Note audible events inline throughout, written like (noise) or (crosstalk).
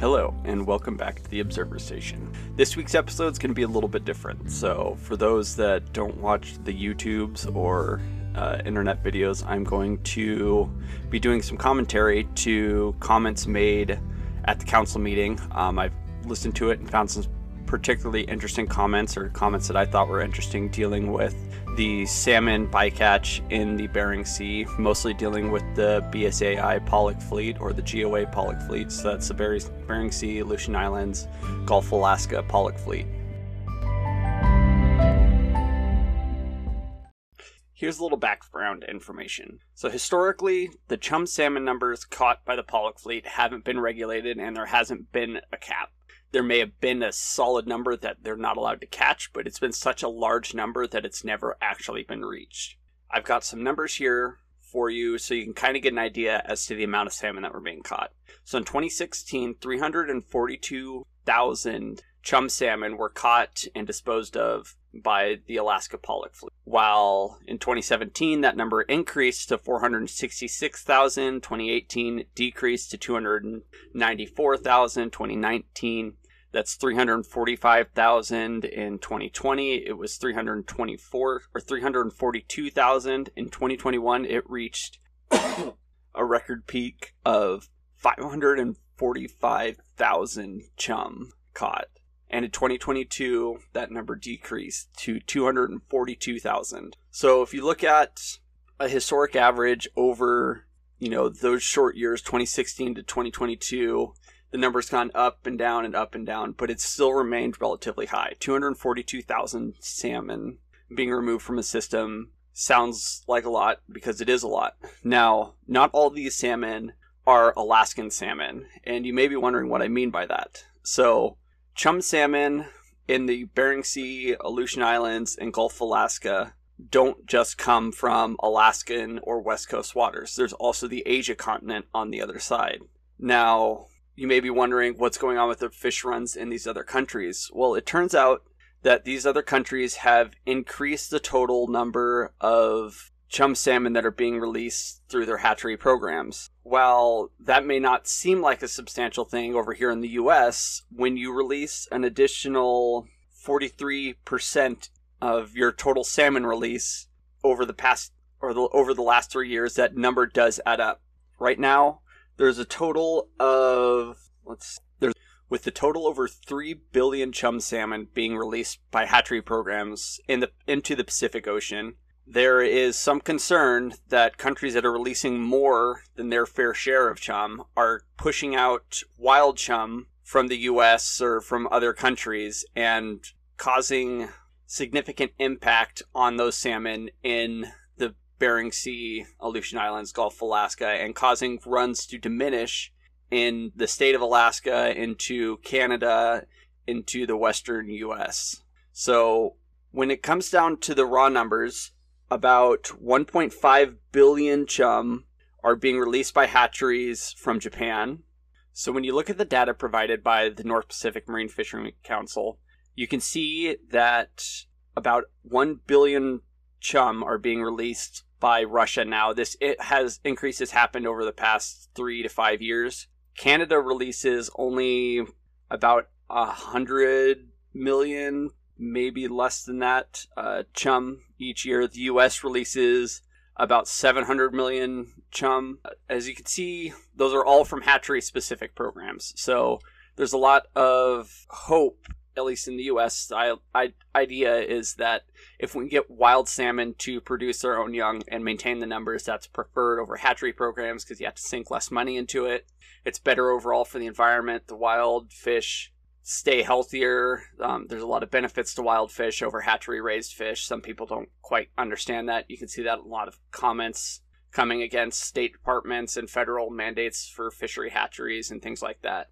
Hello, and welcome back to the Observer Station. This week's episode is going to be a little bit different. So, for those that don't watch the YouTubes or uh, internet videos, I'm going to be doing some commentary to comments made at the council meeting. Um, I've listened to it and found some particularly interesting comments or comments that I thought were interesting dealing with the salmon bycatch in the Bering Sea, mostly dealing with the BSAI Pollock fleet or the GOA Pollock fleet. So that's the Bering Sea, Aleutian Islands, Gulf of Alaska Pollock fleet. Here's a little background information. So, historically, the chum salmon numbers caught by the Pollock fleet haven't been regulated and there hasn't been a cap there may have been a solid number that they're not allowed to catch, but it's been such a large number that it's never actually been reached. I've got some numbers here for you so you can kind of get an idea as to the amount of salmon that were being caught. So in 2016, 342,000 chum salmon were caught and disposed of by the Alaska Pollock fleet. While in 2017 that number increased to 466,000, 2018 decreased to 294,000, 2019 that's 345,000 in 2020. It was 324 or 342,000 in 2021. It reached (coughs) a record peak of 545,000 chum caught. And in 2022, that number decreased to 242,000. So if you look at a historic average over, you know, those short years, 2016 to 2022, the number's gone up and down and up and down, but it's still remained relatively high. 242,000 salmon being removed from a system sounds like a lot because it is a lot. Now, not all these salmon are Alaskan salmon, and you may be wondering what I mean by that. So, chum salmon in the Bering Sea, Aleutian Islands, and Gulf of Alaska don't just come from Alaskan or West Coast waters. There's also the Asia continent on the other side. Now, you may be wondering what's going on with the fish runs in these other countries. Well, it turns out that these other countries have increased the total number of chum salmon that are being released through their hatchery programs. While that may not seem like a substantial thing over here in the US, when you release an additional 43% of your total salmon release over the past or the, over the last 3 years, that number does add up. Right now, there's a total of let's there's with the total over 3 billion chum salmon being released by hatchery programs in the into the Pacific Ocean. There is some concern that countries that are releasing more than their fair share of chum are pushing out wild chum from the US or from other countries and causing significant impact on those salmon in the Bering Sea, Aleutian Islands, Gulf of Alaska, and causing runs to diminish in the state of Alaska, into Canada, into the western US. So when it comes down to the raw numbers, about 1.5 billion chum are being released by hatcheries from Japan. So when you look at the data provided by the North Pacific Marine Fishery Council, you can see that about 1 billion chum are being released by Russia now. This it has increases happened over the past three to five years. Canada releases only about hundred million, maybe less than that, uh, chum each year. The U.S. releases about 700 million chum. As you can see, those are all from hatchery specific programs. So there's a lot of hope at least in the U.S., the idea is that if we can get wild salmon to produce their own young and maintain the numbers, that's preferred over hatchery programs because you have to sink less money into it. It's better overall for the environment. The wild fish stay healthier. Um, there's a lot of benefits to wild fish over hatchery raised fish. Some people don't quite understand that. You can see that a lot of comments coming against state departments and federal mandates for fishery hatcheries and things like that.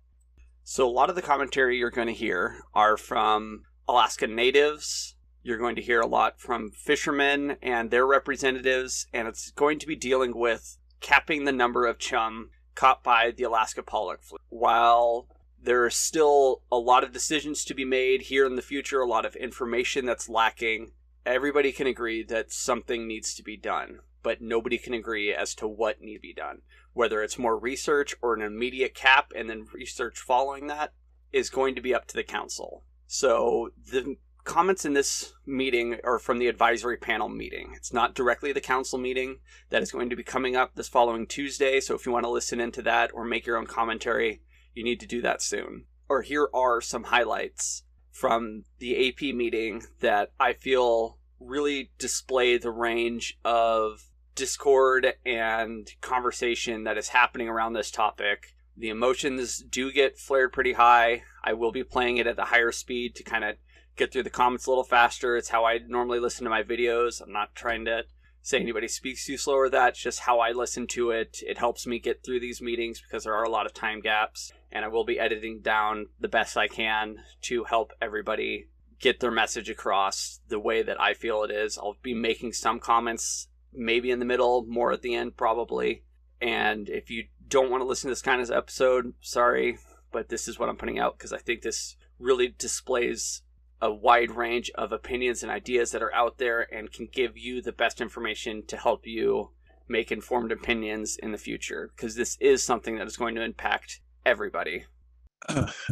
So, a lot of the commentary you're going to hear are from Alaska natives. You're going to hear a lot from fishermen and their representatives, and it's going to be dealing with capping the number of chum caught by the Alaska pollock fleet. While there are still a lot of decisions to be made here in the future, a lot of information that's lacking, everybody can agree that something needs to be done. but nobody can agree as to what needs to be done. Whether it's more research or an immediate cap and then research following that is going to be up to the council. So the comments in this meeting are from the advisory panel meeting. It's not directly the council meeting that is going to be coming up this following Tuesday. So if you want to listen into that or make your own commentary, you need to do that soon. Or here are some highlights from the AP meeting that I feel really display the range of discord and conversation that is happening around this topic. The emotions do get flared pretty high. I will be playing it at the higher speed to kind of get through the comments a little faster. It's how I normally listen to my videos. I'm not trying to say anybody speaks too slow or that. It's just how I listen to it. It helps me get through these meetings because there are a lot of time gaps. And I will be editing down the best I can to help everybody get their message across the way that I feel it is. I'll be making some comments maybe in the middle, more at the end, probably. And if you don't want to listen to this kind of episode, sorry, but this is what I'm putting out because I think this really displays a wide range of opinions and ideas that are out there and can give you the best information to help you make informed opinions in the future because this is something that is going to impact everybody.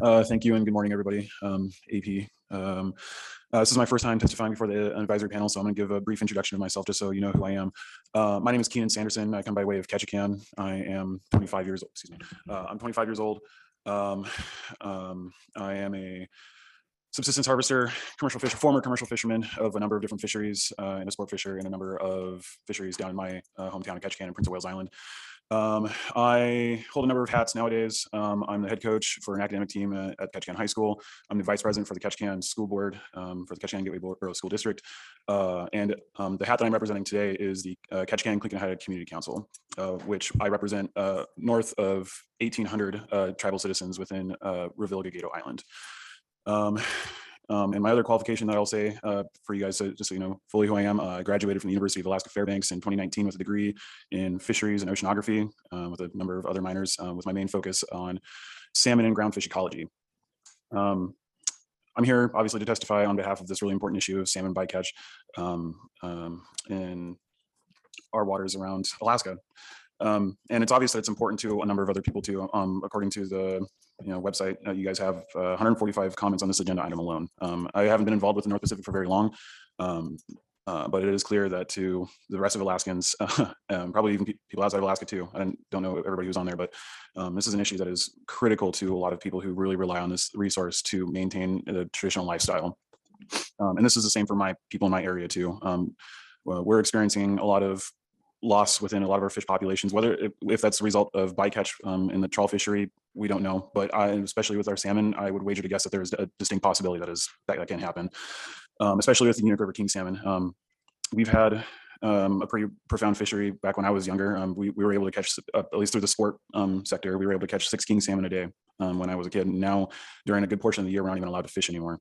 Uh, thank you and good morning, everybody. Um, AP. Um, uh, this is my first time testifying before the advisory panel, so I'm going to give a brief introduction of myself just so you know who I am. Uh, my name is Keenan Sanderson. I come by way of Ketchikan. I am 25 years old. Excuse me. Uh, I'm 25 years old. Um, (sighs) um, I am a subsistence harvester, commercial fisher, former commercial fisherman of a number of different fisheries, uh, and a sport fisher in a number of fisheries down in my uh, hometown of Ketchikan and Prince of Wales Island. Um, I hold a number of hats nowadays. Um, I'm the head coach for an academic team at, at Ketchikan High School. I'm the vice president for the Ketchikan School Board um, for the Ketchikan Gateway Borough School District. Uh, and um, the hat that I'm representing today is the uh, Ketchikan Clinton Heights Community Council, uh, which I represent uh, north of 1,800 uh, tribal citizens within uh, Revillagigedo Island. Um, (sighs) um, and my other qualification that I'll say uh, for you guys, so just so you know fully who I am, uh, I graduated from the University of Alaska Fairbanks in 2019 with a degree in fisheries and oceanography uh, with a number of other minors, uh, with my main focus on salmon and groundfish ecology. Um, I'm here obviously to testify on behalf of this really important issue of salmon bycatch um, um, in our waters around Alaska. Um, and it's obvious that it's important to a number of other people too. Um, according to the you know website, uh, you guys have uh, 145 comments on this agenda item alone. Um, I haven't been involved with the North Pacific for very long, um, uh, but it is clear that to the rest of Alaskans, (laughs) um, probably even pe- people outside of Alaska too. I don't know everybody who's on there, but um, this is an issue that is critical to a lot of people who really rely on this resource to maintain the traditional lifestyle. and this is the same for my people in my area too. Well, we're experiencing a lot of loss within a lot of our fish populations. Whether if, that's the result of bycatch um, in the trawl fishery, we don't know. But I, especially with our salmon, I would wager to guess that there is a distinct possibility that is that, that can happen. Um, especially with the Unuk River king salmon. Um, we've had um, a pretty profound fishery back when I was younger. Um, we, we were able to catch, uh, at least through the sport um, sector, we were able to catch six king salmon a day when I was a kid. And now, during a good portion of the year, we're not even allowed to fish anymore.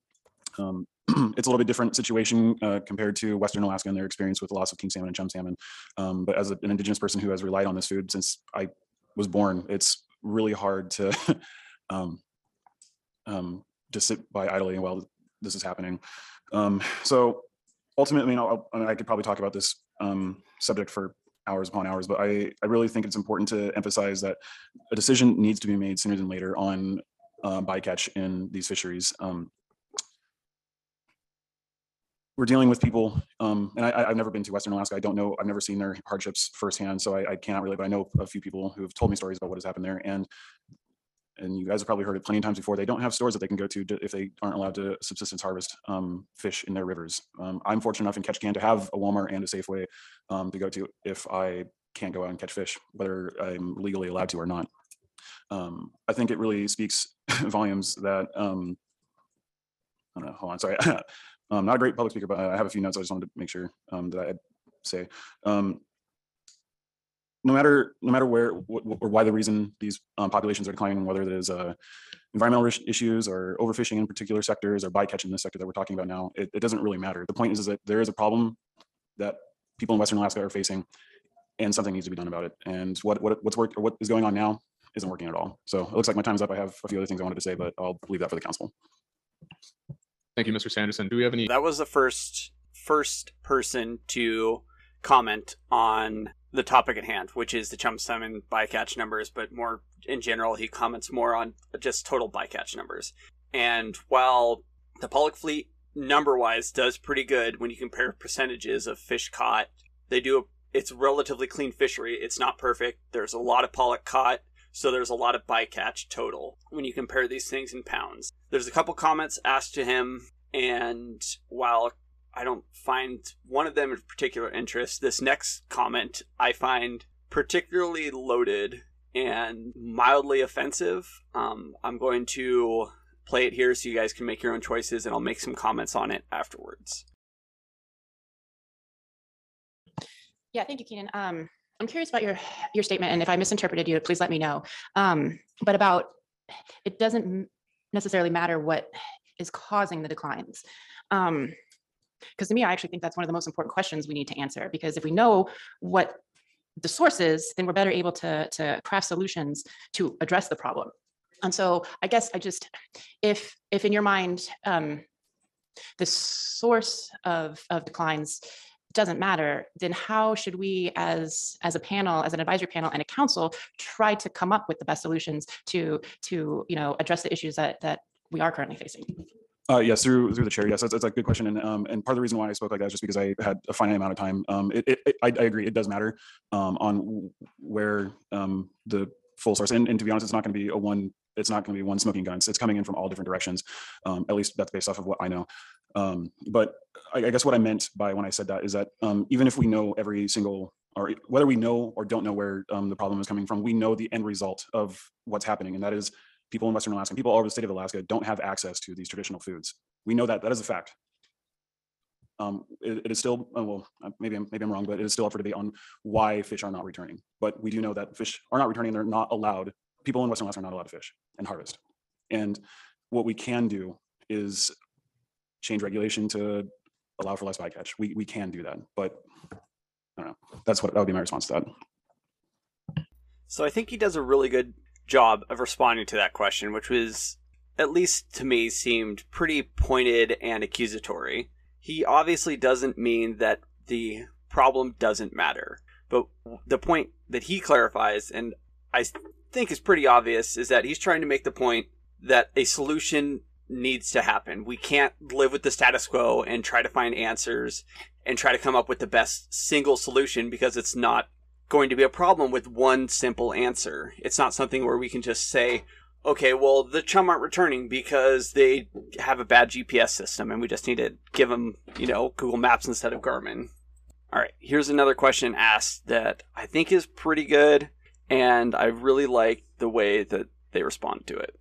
Um, (clears throat) it's a little bit different situation uh, compared to Western Alaska and their experience with the loss of king salmon and chum salmon. Um, but as a, an indigenous person who has relied on this food since I was born, it's really hard to (laughs) um, um, just sit by idly while this is happening. Um, so ultimately, I, I could probably talk about this um, subject for hours upon hours, but I, I really think it's important to emphasize that a decision needs to be made sooner than later on uh, bycatch in these fisheries. Um, we're dealing with people, um, and I, I've never been to Western Alaska. I don't know. I've never seen their hardships firsthand, so I, I cannot really. But I know a few people who have told me stories about what has happened there, and and you guys have probably heard it plenty of times before. They don't have stores that they can go to, if they aren't allowed to subsistence harvest um, fish in their rivers. Um, I'm fortunate enough in Ketchikan to have a Walmart and a Safeway um, to go to if I can't go out and catch fish, whether I'm legally allowed to or not. Um, I think it really speaks (laughs) volumes that um, I don't know. Hold on, sorry. (laughs) Um, not a great public speaker, but I have a few notes I just wanted to make sure um, that I'd say. Um, no matter no matter where or why the reason these um, populations are declining, whether it is uh, environmental issues or overfishing in particular sectors or bycatch in the sector that we're talking about now, it, it doesn't really matter. The point is, is that there is a problem that people in Western Alaska are facing, and something needs to be done about it. And what what what's work or what is going on now isn't working at all. So it looks like my time's up. I have a few other things I wanted to say, but I'll leave that for the council. Thank you, Mr. Sanderson. Do we have any? That was the first first person to comment on the topic at hand, which is the chum salmon bycatch numbers, but more in general, he comments more on just total bycatch numbers. And while the pollock fleet number wise does pretty good when you compare percentages of fish caught, they do a, it's relatively clean fishery. It's not perfect. There's a lot of pollock caught, so there's a lot of bycatch total when you compare these things in pounds. There's a couple comments asked to him, and while I don't find one of them of particular interest, this next comment I find particularly loaded and mildly offensive. Um, I'm going to play it here so you guys can make your own choices, and I'll make some comments on it afterwards. Yeah, thank you, Keenan. Um, I'm curious about your (sighs) your statement, and if I misinterpreted you, please let me know. Um, but about it doesn't necessarily matter what is causing the declines. Um, because to me, I actually think that's one of the most important questions we need to answer. Because if we know what the source is, then we're better able to to craft solutions to address the problem. And so I guess I just, if if in your mind, um, the source of of declines doesn't matter, then how should we as as a panel, as an advisory panel and a council try to come up with the best solutions to to you know address the issues that that we are currently facing? Uh, yes, through through the chair. Yes, that's, that's a good question, and um, and part of the reason why I spoke like that is just because I had a finite amount of time. Um, it, it, it I, I agree, it does matter um, on where um, the full source, and, and to be honest, it's not going to be a one. It's not going to be one smoking gun. It's, coming in from all different directions. Um, at least that's based off of what I know. Um, but I, I guess what I meant by when I said that is that um, even if we know every single or whether we know or don't know where um, the problem is coming from, we know the end result of what's happening, and that is people in Western Alaska, people all over the state of Alaska don't have access to these traditional foods. We know that, that is a fact. Um, it, it is still, uh, well, uh, maybe I'm, maybe I'm wrong, but it is still up for debate on why fish are not returning. But we do know that fish are not returning, they're not allowed, people in Western Alaska are not allowed to fish and harvest. And what we can do is change regulation to allow for less bycatch. We, we can do that, but I don't know. That's what, that would be my response to that. So I think he does a really good job of responding to that question, which was, at least to me, seemed pretty pointed and accusatory. He obviously doesn't mean that the problem doesn't matter. But the point that he clarifies, and I think is pretty obvious, is that he's trying to make the point that a solution needs to happen. We can't live with the status quo and try to find answers and try to come up with the best single solution because it's not going to be a problem with one simple answer. It's not something where we can just say, okay, well, the chum aren't returning because they have a bad GPS system and we just need to give them, you know, Google Maps instead of Garmin. All right, here's another question asked that I think is pretty good, and I really like the way that they respond to it.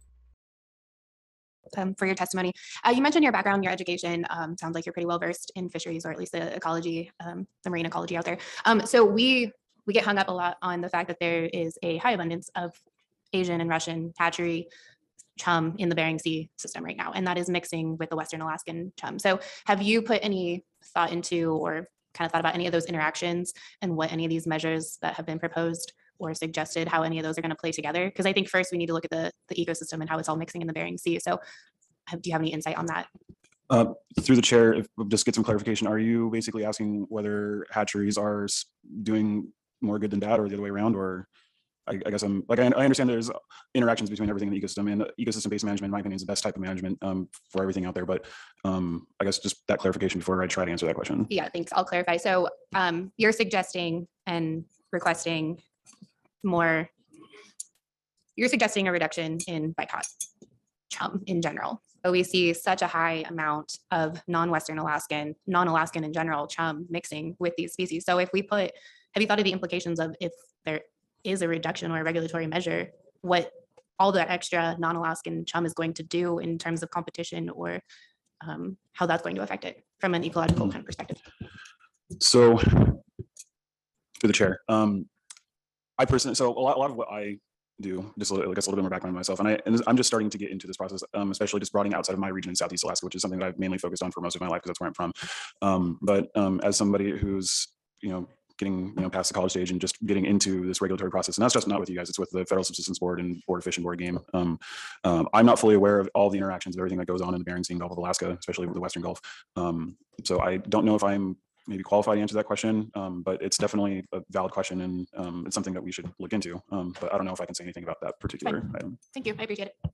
um, for your testimony. Uh, you mentioned your background, your education. Um, sounds like you're pretty well versed in fisheries, or at least the ecology, um, the marine ecology out there. Um, so we we get hung up a lot on the fact that there is a high abundance of Asian and Russian hatchery chum in the Bering Sea system right now, and that is mixing with the Western Alaskan chum. So have you put any thought into or kind of thought about any of those interactions and what any of these measures that have been proposed or suggested how any of those are going to play together? Because I think first we need to look at the, the ecosystem and how it's all mixing in the Bering Sea. So have- do you have any insight on that? Uh, Through the chair, if just get some clarification, are you basically asking whether hatcheries are doing more good than bad or the other way around? Or I I guess I'm, like, I I understand there's interactions between everything in the ecosystem and ecosystem-based management, in my opinion, is the best type of management um, for everything out there. But um, I guess just that clarification before I try to answer that question. Yeah, thanks. I'll clarify. So um, you're suggesting and requesting more, you're suggesting a reduction in bycatch chum in general. But we see such a high amount of non-Western Alaskan, non-Alaskan in general chum mixing with these species. So if we put, have you thought of the implications of if there is a reduction or a regulatory measure, what all that extra non-Alaskan chum is going to do in terms of competition or um, how that's going to affect it from an ecological kind of perspective? So through the chair, um, I personally, so a lot, a lot of what I do, just a little, I guess a little bit more background myself, and I, and I'm just starting to get into this process, um, especially just broadening outside of my region in Southeast Alaska, which is something that I've mainly focused on for most of my life because that's where I'm from. Um, but um, as somebody who's, you know, getting, you know, past the college stage and just getting into this regulatory process, and that's just not with you guys, it's with the Federal Subsistence Board and Board of Fish and Board Game. Um, um, I'm not fully aware of all the interactions of everything that goes on in the Bering Sea and Gulf of Alaska, especially with the Western Gulf. Um, so I don't know if I'm maybe qualified to answer that question, um, but it's definitely a valid question and um, it's something that we should look into. Um, But I don't know if I can say anything about that particular item. Thank you. I appreciate it.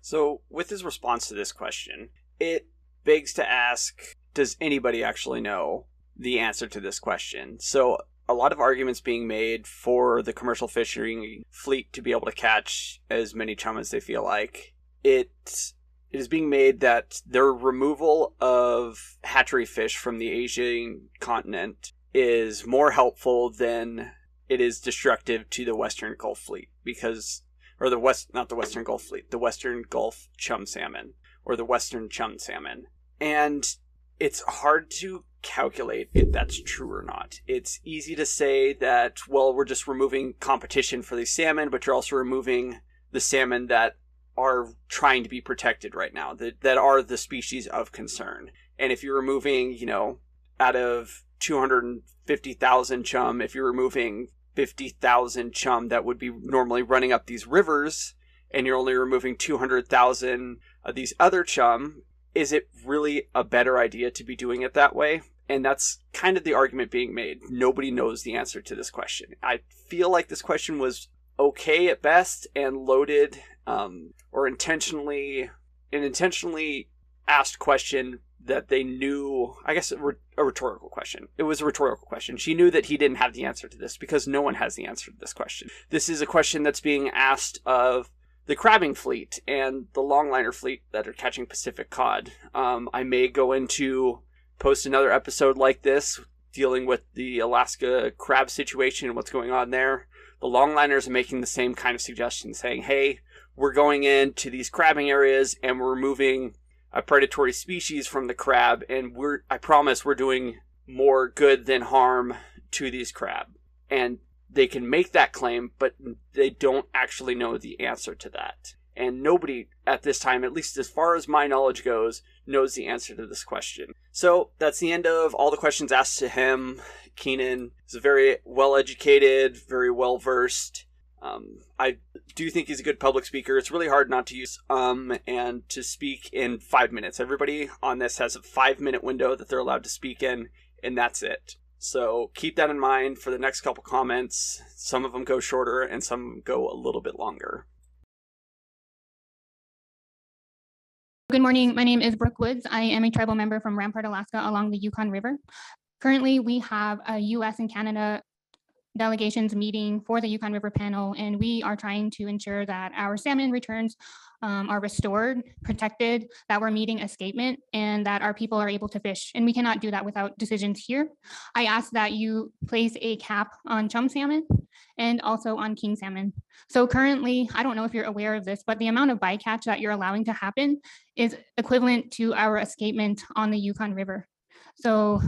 So, with his response to this question, it begs to ask Does anybody actually know the answer to this question? So, a lot of arguments being made for the commercial fishing fleet to be able to catch as many chum as they feel like. It, it is being made that their removal of hatchery fish from the Asian continent is more helpful than it is destructive to the Western Gulf fleet because or the west not the western gulf fleet the western gulf chum salmon or the western chum salmon. And it's hard to calculate if that's true or not. It's easy to say that well we're just removing competition for these salmon but you're also removing the salmon that are trying to be protected right now that, that are the species of concern and if you're removing you know out of 250,000 chum if you're removing 50,000 chum that would be normally running up these rivers and you're only removing 200,000 of these other chum, is it really a better idea to be doing it that way? And that's kind of the argument being made. Nobody knows the answer to this question. I feel like this question was okay at best and loaded um, or intentionally an intentionally asked question that they knew i guess a, a rhetorical question. It was a rhetorical question. She knew that he didn't have the answer to this because no one has the answer to this question. This is a question that's being asked of the crabbing fleet and the longliner fleet that are catching pacific cod. Um, i may go into post another episode like this dealing with the alaska crab situation and what's going on there. The longliners are making the same kind of suggestion saying hey we're going into these crabbing areas and we're removing a predatory species from the crab and we're I promise we're doing more good than harm to these crab. And they can make that claim, but they don't actually know the answer to that. And nobody at this time, at least as far as my knowledge goes, knows the answer to this question. So that's the end of all the questions asked to him. Keenan is a very well educated, very well versed. Um, I do think he's a good public speaker. It's really hard not to use um and to speak in five minutes. Everybody on this has a five minute window that they're allowed to speak in, and that's it. So keep that in mind for the next couple comments. Some of them go shorter, and some go a little bit longer. Good morning. My name is Brooke Woods. I am a tribal member from Rampart, Alaska along the Yukon River. Currently, we have a US and Canada delegations meeting for the Yukon River panel, and we are trying to ensure that our salmon returns um, are restored, protected, that we're meeting escapement, and that our people are able to fish. And we cannot do that without decisions here. I ask that you place a cap on chum salmon and also on king salmon. So currently, I don't know if you're aware of this, but the amount of bycatch that you're allowing to happen is equivalent to our escapement on the Yukon River. So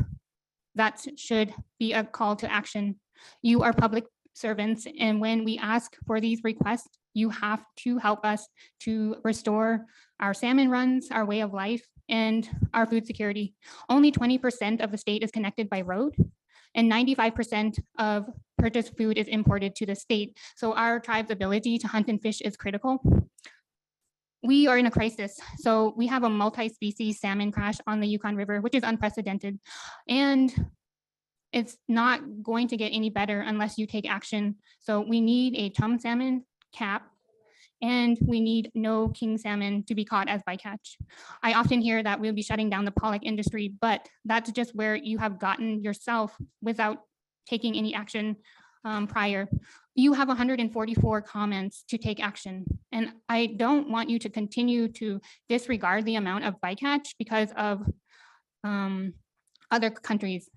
that should be a call to action. You are public servants, and when we ask for these requests, you have to help us to restore our salmon runs, our way of life, and our food security. Only 20% of the state is connected by road, and 95% of purchased food is imported to the state. So our tribe's ability to hunt and fish is critical. We are in a crisis. So we have a multi-species salmon crash on the Yukon River, which is unprecedented. And it's not going to get any better unless you take action. So we need a chum salmon cap and we need no king salmon to be caught as bycatch. I often hear that we'll be shutting down the pollock industry, but that's just where you have gotten yourself without taking any action um, prior. You have 144 comments to take action. And I don't want you to continue to disregard the amount of bycatch because of um, other countries.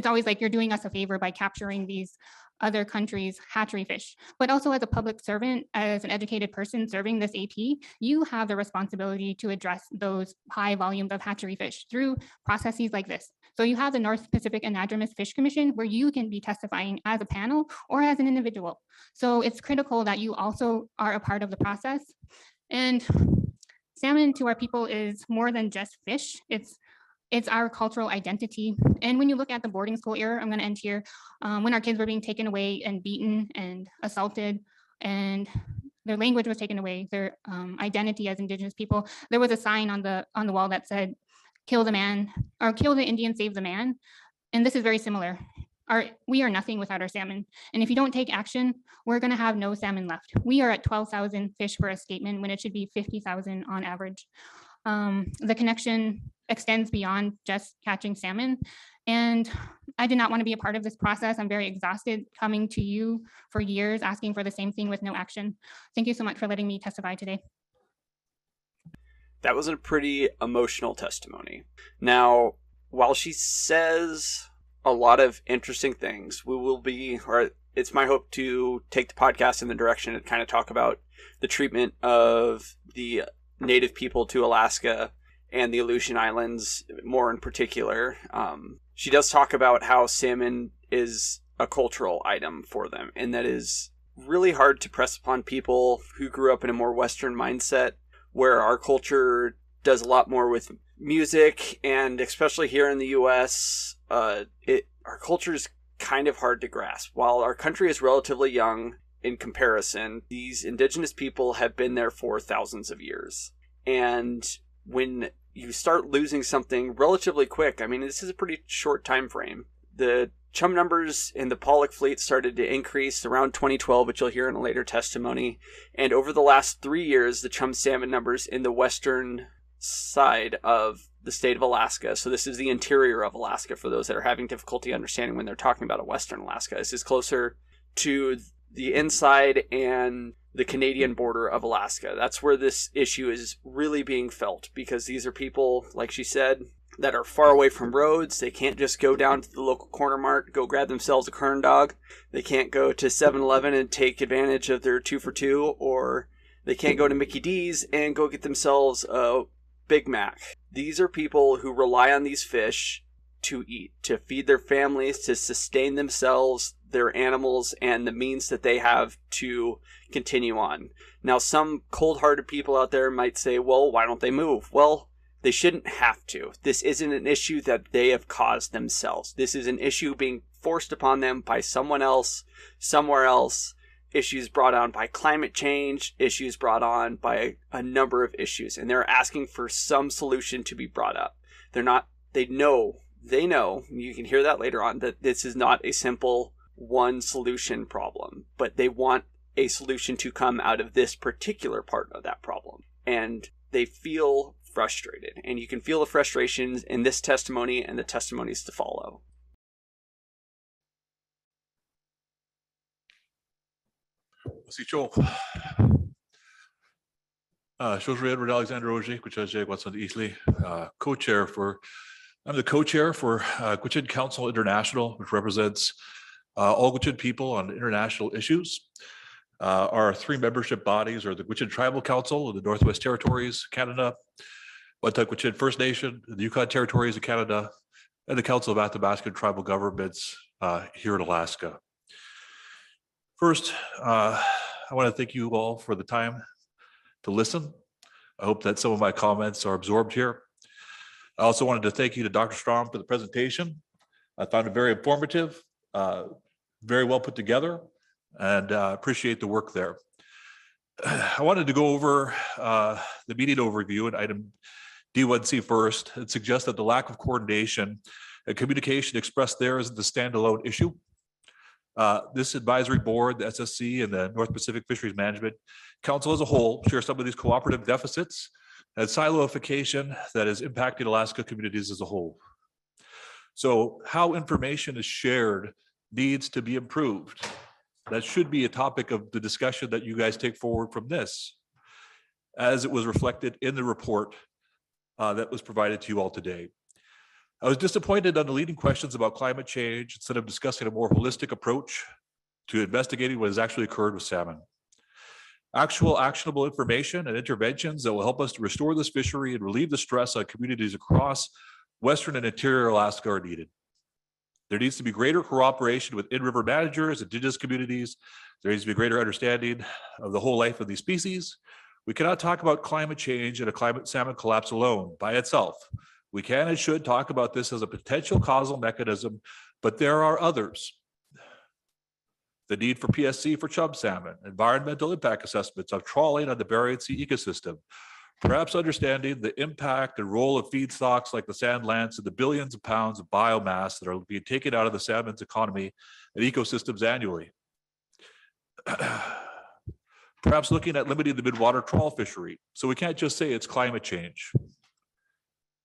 It's always like you're doing us a favor by capturing these other countries' hatchery fish. But also as a public servant, as an educated person serving this AP, you have the responsibility to address those high volumes of hatchery fish through processes like this. So you have the North Pacific Anadromous Fish Commission where you can be testifying as a panel or as an individual. So it's critical that you also are a part of the process. And salmon to our people is more than just fish. It's it's our cultural identity. And when you look at the boarding school era, I'm going to end here, um, when our kids were being taken away and beaten and assaulted and their language was taken away, their um, identity as indigenous people, there was a sign on the on the wall that said, kill the man or kill the Indian, save the man. and this is very similar. Our, we are nothing without our salmon. And if you don't take action, we're gonna have no salmon left. We are at twelve thousand fish per escapement when it should be fifty thousand on average. Um, the connection extends beyond just catching salmon. And I did not want to be a part of this process. I'm very exhausted coming to you for years, asking for the same thing with no action. Thank you so much for letting me testify today. That was a pretty emotional testimony. Now, while she says a lot of interesting things, we will be, or it's my hope to take the podcast in the direction and kind of talk about the treatment of the native people to Alaska and the Aleutian Islands more in particular. Um, she does talk about how salmon is a cultural item for them, and that is really hard to press upon people who grew up in a more Western mindset where our culture does a lot more with music and especially here in the US uh it our culture is kind of hard to grasp while our country is relatively young in comparison these indigenous people have been there for thousands of years and when you start losing something relatively quick i mean this is a pretty short time frame the chum numbers in the pollock fleet started to increase around 2012 which you'll hear in a later testimony and over the last three years, the chum salmon numbers in the western side of the state of Alaska, so this is the interior of Alaska for those that are having difficulty understanding when they're talking about a western Alaska. This is closer to the inside and the Canadian border of Alaska. That's where this issue is really being felt because these are people, like she said, that are far away from roads. They can't just go down to the local corner mart, go grab themselves a corn dog. They can't go to 7 Eleven and take advantage of their two for two, or they can't go to Mickey D's and go get themselves a Big Mac. These are people who rely on these fish to eat, to feed their families, to sustain themselves, their animals, and the means that they have to continue on. Now, some cold hearted people out there might say, well, why don't they move? Well, they shouldn't have to. This isn't an issue that they have caused themselves. This is an issue being forced upon them by someone else, somewhere else. Issues brought on by climate change, issues brought on by a number of issues, and they're asking for some solution to be brought up. They're not, they know, they know, you can hear that later on, that this is not a simple one solution problem, but they want a solution to come out of this particular part of that problem. And they feel frustrated. And you can feel the frustrations in this testimony and the testimonies to follow. Joe. Uh, Chauffeur Edward Alexander Gwich'in Watson Easley, uh, co-chair for, I'm the co-chair for uh, Gwich'in Council International, which represents uh, all Gwich'in people on international issues. Uh, Our three membership bodies are the Gwich'in Tribal Council of the Northwest Territories, Canada, Vuntut Gwitchin First Nation, the Yukon Territories of Canada, and the Council of Athabascan Tribal Governments uh, here in Alaska. First, uh, I want to thank you all for the time to listen. I hope that some of my comments are absorbed here. I also wanted to thank you to Dr. Strom for the presentation. I found it very informative, uh, very well put together, and uh, appreciate the work there. (sighs) I wanted to go over uh, the meeting overview and item D1C first and suggest that the lack of coordination and communication expressed there is the standalone issue. Uh, This advisory board, the SSC and the North Pacific Fisheries Management Council as a whole share some of these cooperative deficits and siloification that is impacting Alaska communities as a whole. So how information is shared needs to be improved. That should be a topic of the discussion that you guys take forward from this. As it was reflected in the report uh, that was provided to you all today. I was disappointed on the leading questions about climate change instead of discussing a more holistic approach to investigating what has actually occurred with salmon. Actual actionable information and interventions that will help us to restore this fishery and relieve the stress on communities across Western and interior Alaska are needed. There needs to be greater cooperation with in-river managers, indigenous communities. There needs to be greater understanding of the whole life of these species. We cannot talk about climate change and a climate salmon collapse alone by itself. We can and should talk about this as a potential causal mechanism, but there are others. The need for PSC for chum salmon, environmental impact assessments of trawling on the Bering Sea ecosystem, Perhaps understanding the impact and role of feedstocks like the sand lance and the billions of pounds of biomass that are being taken out of the salmon's economy and ecosystems annually. (clears throat) Perhaps looking at limiting the midwater trawl fishery. So we can't just say it's climate change.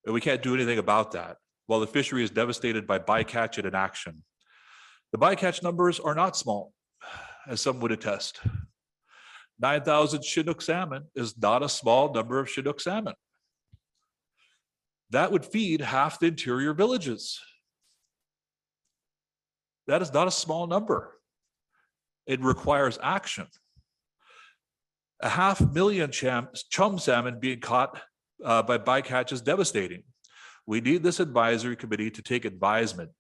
And we can't do anything about that while the fishery is devastated by bycatch and inaction. The bycatch numbers are not small, as some would attest. 9,000 Chinook salmon is not a small number of Chinook salmon. That would feed half the interior villages. That is not a small number. It requires action. A half million cham, chum salmon being caught uh, by bycatch is devastating. We need this advisory committee to take advisement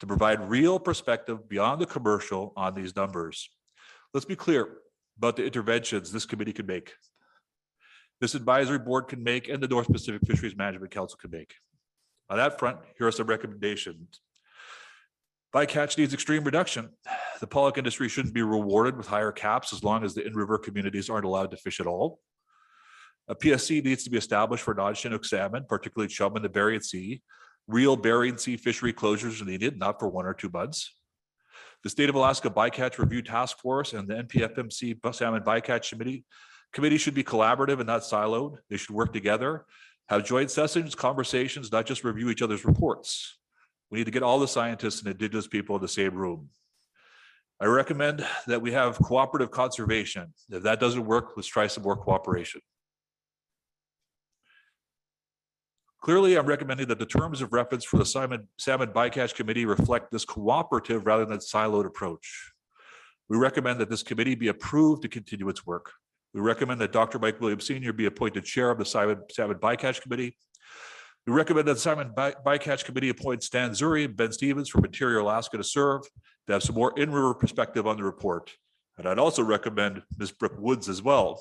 to provide real perspective beyond the commercial on these numbers. Let's be clear about the interventions this committee can make. This advisory board can make and the North Pacific Fisheries Management Council can make. On that front, here are some recommendations. Bycatch needs extreme reduction. The pollock industry shouldn't be rewarded with higher caps as long as the in-river communities aren't allowed to fish at all. A PSC needs to be established for non-Chinook salmon, particularly chum in the Bering Sea. Real Bering Sea fishery closures are needed, not for one or two months. The State of Alaska Bycatch Review Task Force and the NPFMC Salmon Bycatch Committee committee should be collaborative and not siloed. They should work together, have joint sessions, conversations, not just review each other's reports. We need to get all the scientists and indigenous people in the same room. I recommend that we have cooperative conservation. If that doesn't work, let's try some more cooperation. Clearly, I'm recommending that the terms of reference for the Simon Salmon Bycatch Committee reflect this cooperative rather than siloed approach. We recommend that this committee be approved to continue its work. We recommend that Dr. Mike Williams Senior be appointed chair of the Simon Salmon Bycatch Committee. We recommend that the Simon By- Bycatch Committee appoint Stan Zuray and Ben Stevens from Interior Alaska to serve, to have some more in-river perspective on the report. And I'd also recommend Ms. Brooke Woods as well.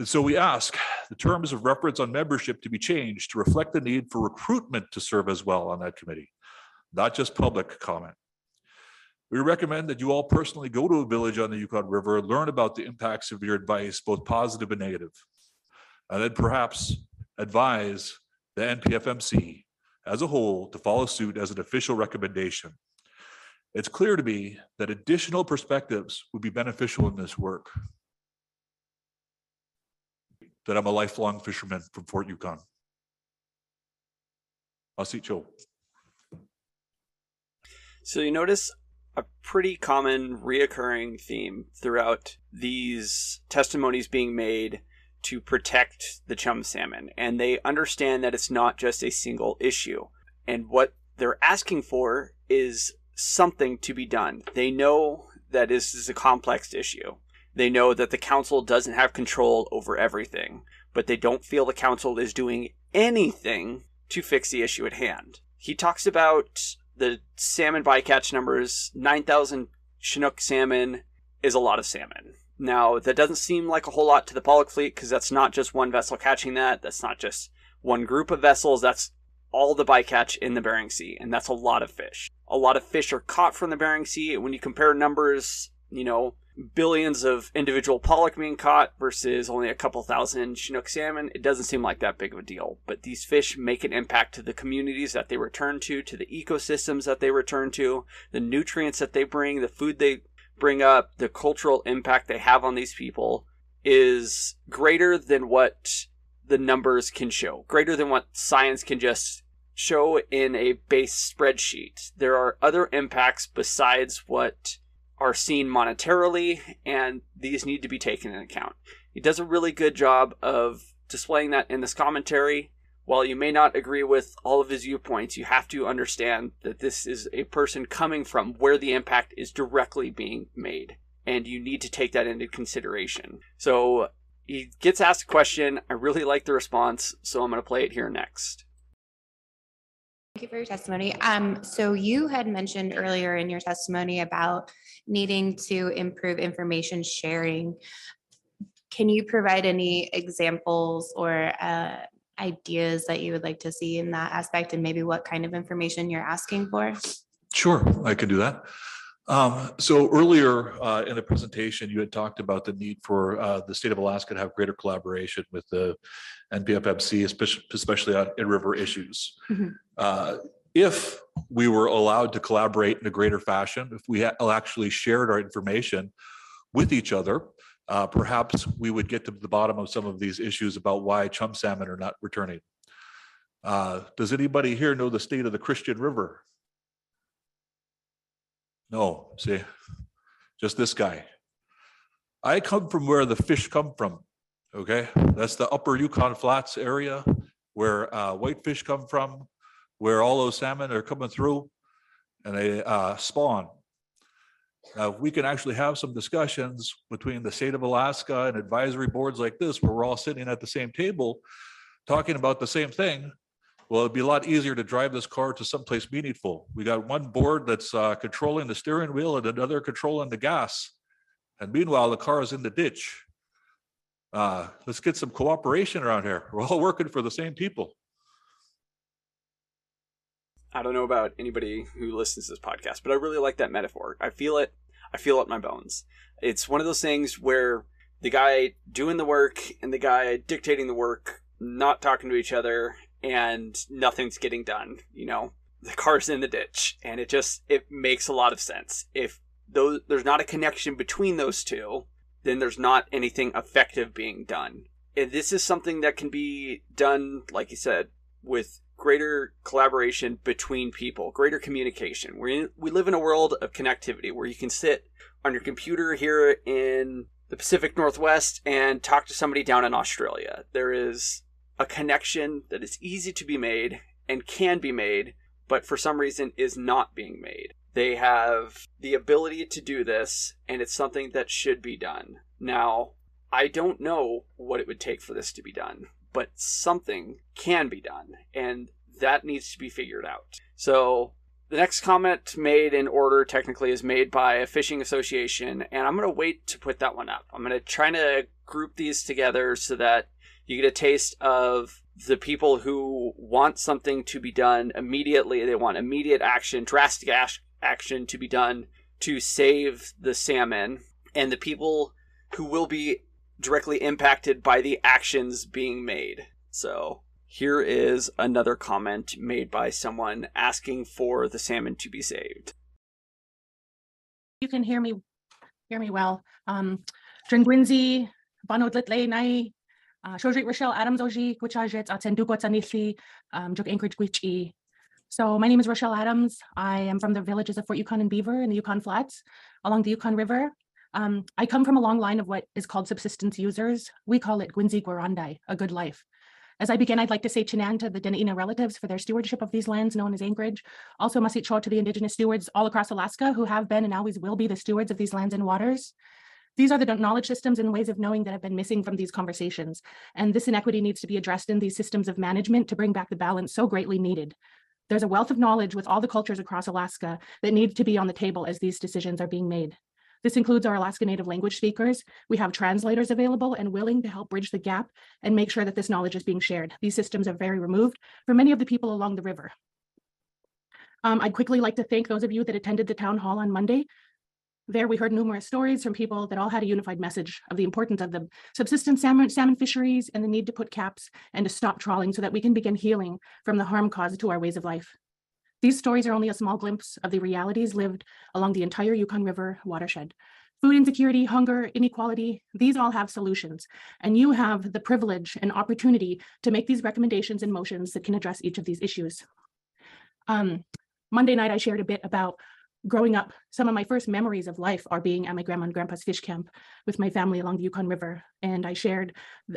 And so we ask the terms of reference on membership to be changed to reflect the need for recruitment to serve as well on that committee, not just public comment. We recommend that you all personally go to a village on the Yukon River, learn about the impacts of your advice, both positive and. And then perhaps advise the NPFMC as a whole to follow suit as an official recommendation. It's clear to me that additional perspectives would be beneficial in this work. That I'm a lifelong fisherman from Fort Yukon. Joe. So you notice a pretty common reoccurring theme throughout these testimonies being made to protect the chum salmon. And they understand that it's not just a single issue. And what they're asking for is something to be done. They know that this is a complex issue. They know that the council doesn't have control over everything, but they don't feel the council is doing anything to fix the issue at hand. He talks about the salmon bycatch numbers 9,000 Chinook salmon is a lot of salmon. Now, that doesn't seem like a whole lot to the Pollock fleet because that's not just one vessel catching that. That's not just one group of vessels. That's all the bycatch in the Bering Sea, and that's a lot of fish. A lot of fish are caught from the Bering Sea. When you compare numbers, you know, billions of individual pollock being caught versus only a couple thousand Chinook salmon, it doesn't seem like that big of a deal. But these fish make an impact to the communities that they return to, to the ecosystems that they return to, the nutrients that they bring, the food they bring up, the cultural impact they have on these people is greater than what the numbers can show, greater than what science can just show in a base spreadsheet. There are other impacts besides what are seen monetarily, and these need to be taken into account. He does a really good job of displaying that in this commentary. While you may not agree with all of his viewpoints, you have to understand that this is a person coming from where the impact is directly being made, and you need to take that into consideration. So he gets asked a question. I really like the response, so I'm going to play it here next. Thank you for your testimony. Um, so you had mentioned earlier in your testimony about needing to improve information sharing. Can you provide any examples or uh, ideas that you would like to see in that aspect and maybe what kind of information you're asking for? Sure, I could do that. Um, so earlier, uh, in the presentation, you had talked about the need for, uh, the state of Alaska to have greater collaboration with the NPFMC, especially, especially on in-river issues. Mhm. Uh, if we were allowed to collaborate in a greater fashion, if we actually shared our information with each other, uh, perhaps we would get to the bottom of some of these issues about why chum salmon are not returning. Uh, does anybody here know the state of the Christian River? No, see, just this guy. I come from where the fish come from. Okay, that's the upper Yukon Flats area where uh, whitefish come from, where all those salmon are coming through and they uh, spawn. Now, we can actually have some discussions between the state of Alaska and advisory boards like this, where we're all sitting at the same table, talking about the same thing, well, it'd be a lot easier to drive this car to someplace meaningful. We got one board that's uh, controlling the steering wheel and another controlling the gas. And meanwhile, the car is in the ditch. Uh, let's get some cooperation around here. We're all working for the same people. I don't know about anybody who listens to this podcast, but I really like that metaphor. I feel it. I feel it my bones. It's one of those things where the guy doing the work and the guy dictating the work not talking to each other and nothing's getting done, you know. The car's in the ditch and it just it makes a lot of sense. If those there's not a connection between those two, then there's not anything effective being done. And this is something that can be done like you said with greater collaboration between people, greater communication. We we live in a world of connectivity where you can sit on your computer here in the Pacific Northwest and talk to somebody down in Australia. There is a connection that is easy to be made and can be made, but for some reason is not being made. They have the ability to do this, and it's something that should be done. Now, I don't know what it would take for this to be done, but something can be done, and that needs to be figured out. So, the next comment made in order technically is made by a fishing association, and I'm going to wait to put that one up. I'm going to try to group these together so that you get a taste of the people who want something to be done immediately. They want immediate action, drastic ash- action to be done to save the salmon, and the people who will be directly impacted by the actions being made. So, here is another comment made by someone asking for the salmon to be saved. you can hear me, hear me well. Um, Dringwinzi, Banodlit Nai, Rochelle Adams Oji, Juk Anchorage Gwichi. So my name is Rochelle Adams. I am from the villages of Fort Yukon and Beaver in the Yukon Flats along the Yukon River. Um, I come from a long line of what is called subsistence users. We call it Gwinzi Gwarandai, a good life. As I begin, I'd like to say Chinan to the Dena'ina relatives for their stewardship of these lands known as Anchorage. Also Masit Cho to the indigenous stewards all across Alaska who have been and always will be the stewards of these lands and waters. These are the knowledge systems and ways of knowing that have been missing from these conversations. And this inequity needs to be addressed in these systems of management to bring back the balance so greatly needed. There's a wealth of knowledge with all the cultures across Alaska that needs to be on the table as these decisions are being made. This includes our Alaska Native language speakers. We have translators available and willing to help bridge the gap and make sure that this knowledge is being shared. These systems are very removed for many of the people along the river. Um, I'd quickly like to thank those of you that attended the town hall on Monday. There, we heard numerous stories from people that all had a unified message of the importance of the subsistence salmon, salmon fisheries and the need to put caps and to stop trawling so that we can begin healing from the harm caused to our ways of life. These stories are only a small glimpse of the realities lived along the entire Yukon River watershed. Food insecurity, hunger, inequality, these all have solutions. And you have the privilege and opportunity to make these recommendations and motions that can address each of these issues. Um, Monday night, I shared a bit about growing up. Some of my first memories of life are being at my grandma and grandpa's fish camp with my family along the Yukon River. And I shared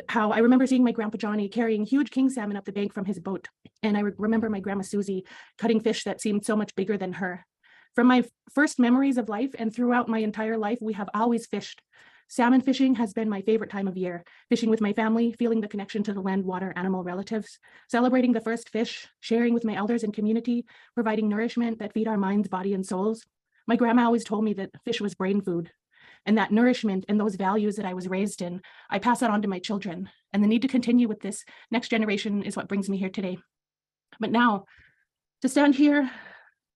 how I remember seeing my grandpa Johnny carrying huge king salmon up the bank from his boat. And I re- remember my grandma Susie cutting fish that seemed so much bigger than her. From my first memories of life and throughout my entire life, we have always fished. Salmon fishing has been my favorite time of year. Fishing with my family, feeling the connection to the land, water, animal relatives, celebrating the first fish, sharing with my elders and community, providing nourishment that feed our minds, body, and souls. My grandma always told me that fish was brain food. And that nourishment and those values that I was raised in, I pass that on to my children. And the need to continue with this next generation is what brings me here today. But now, to stand here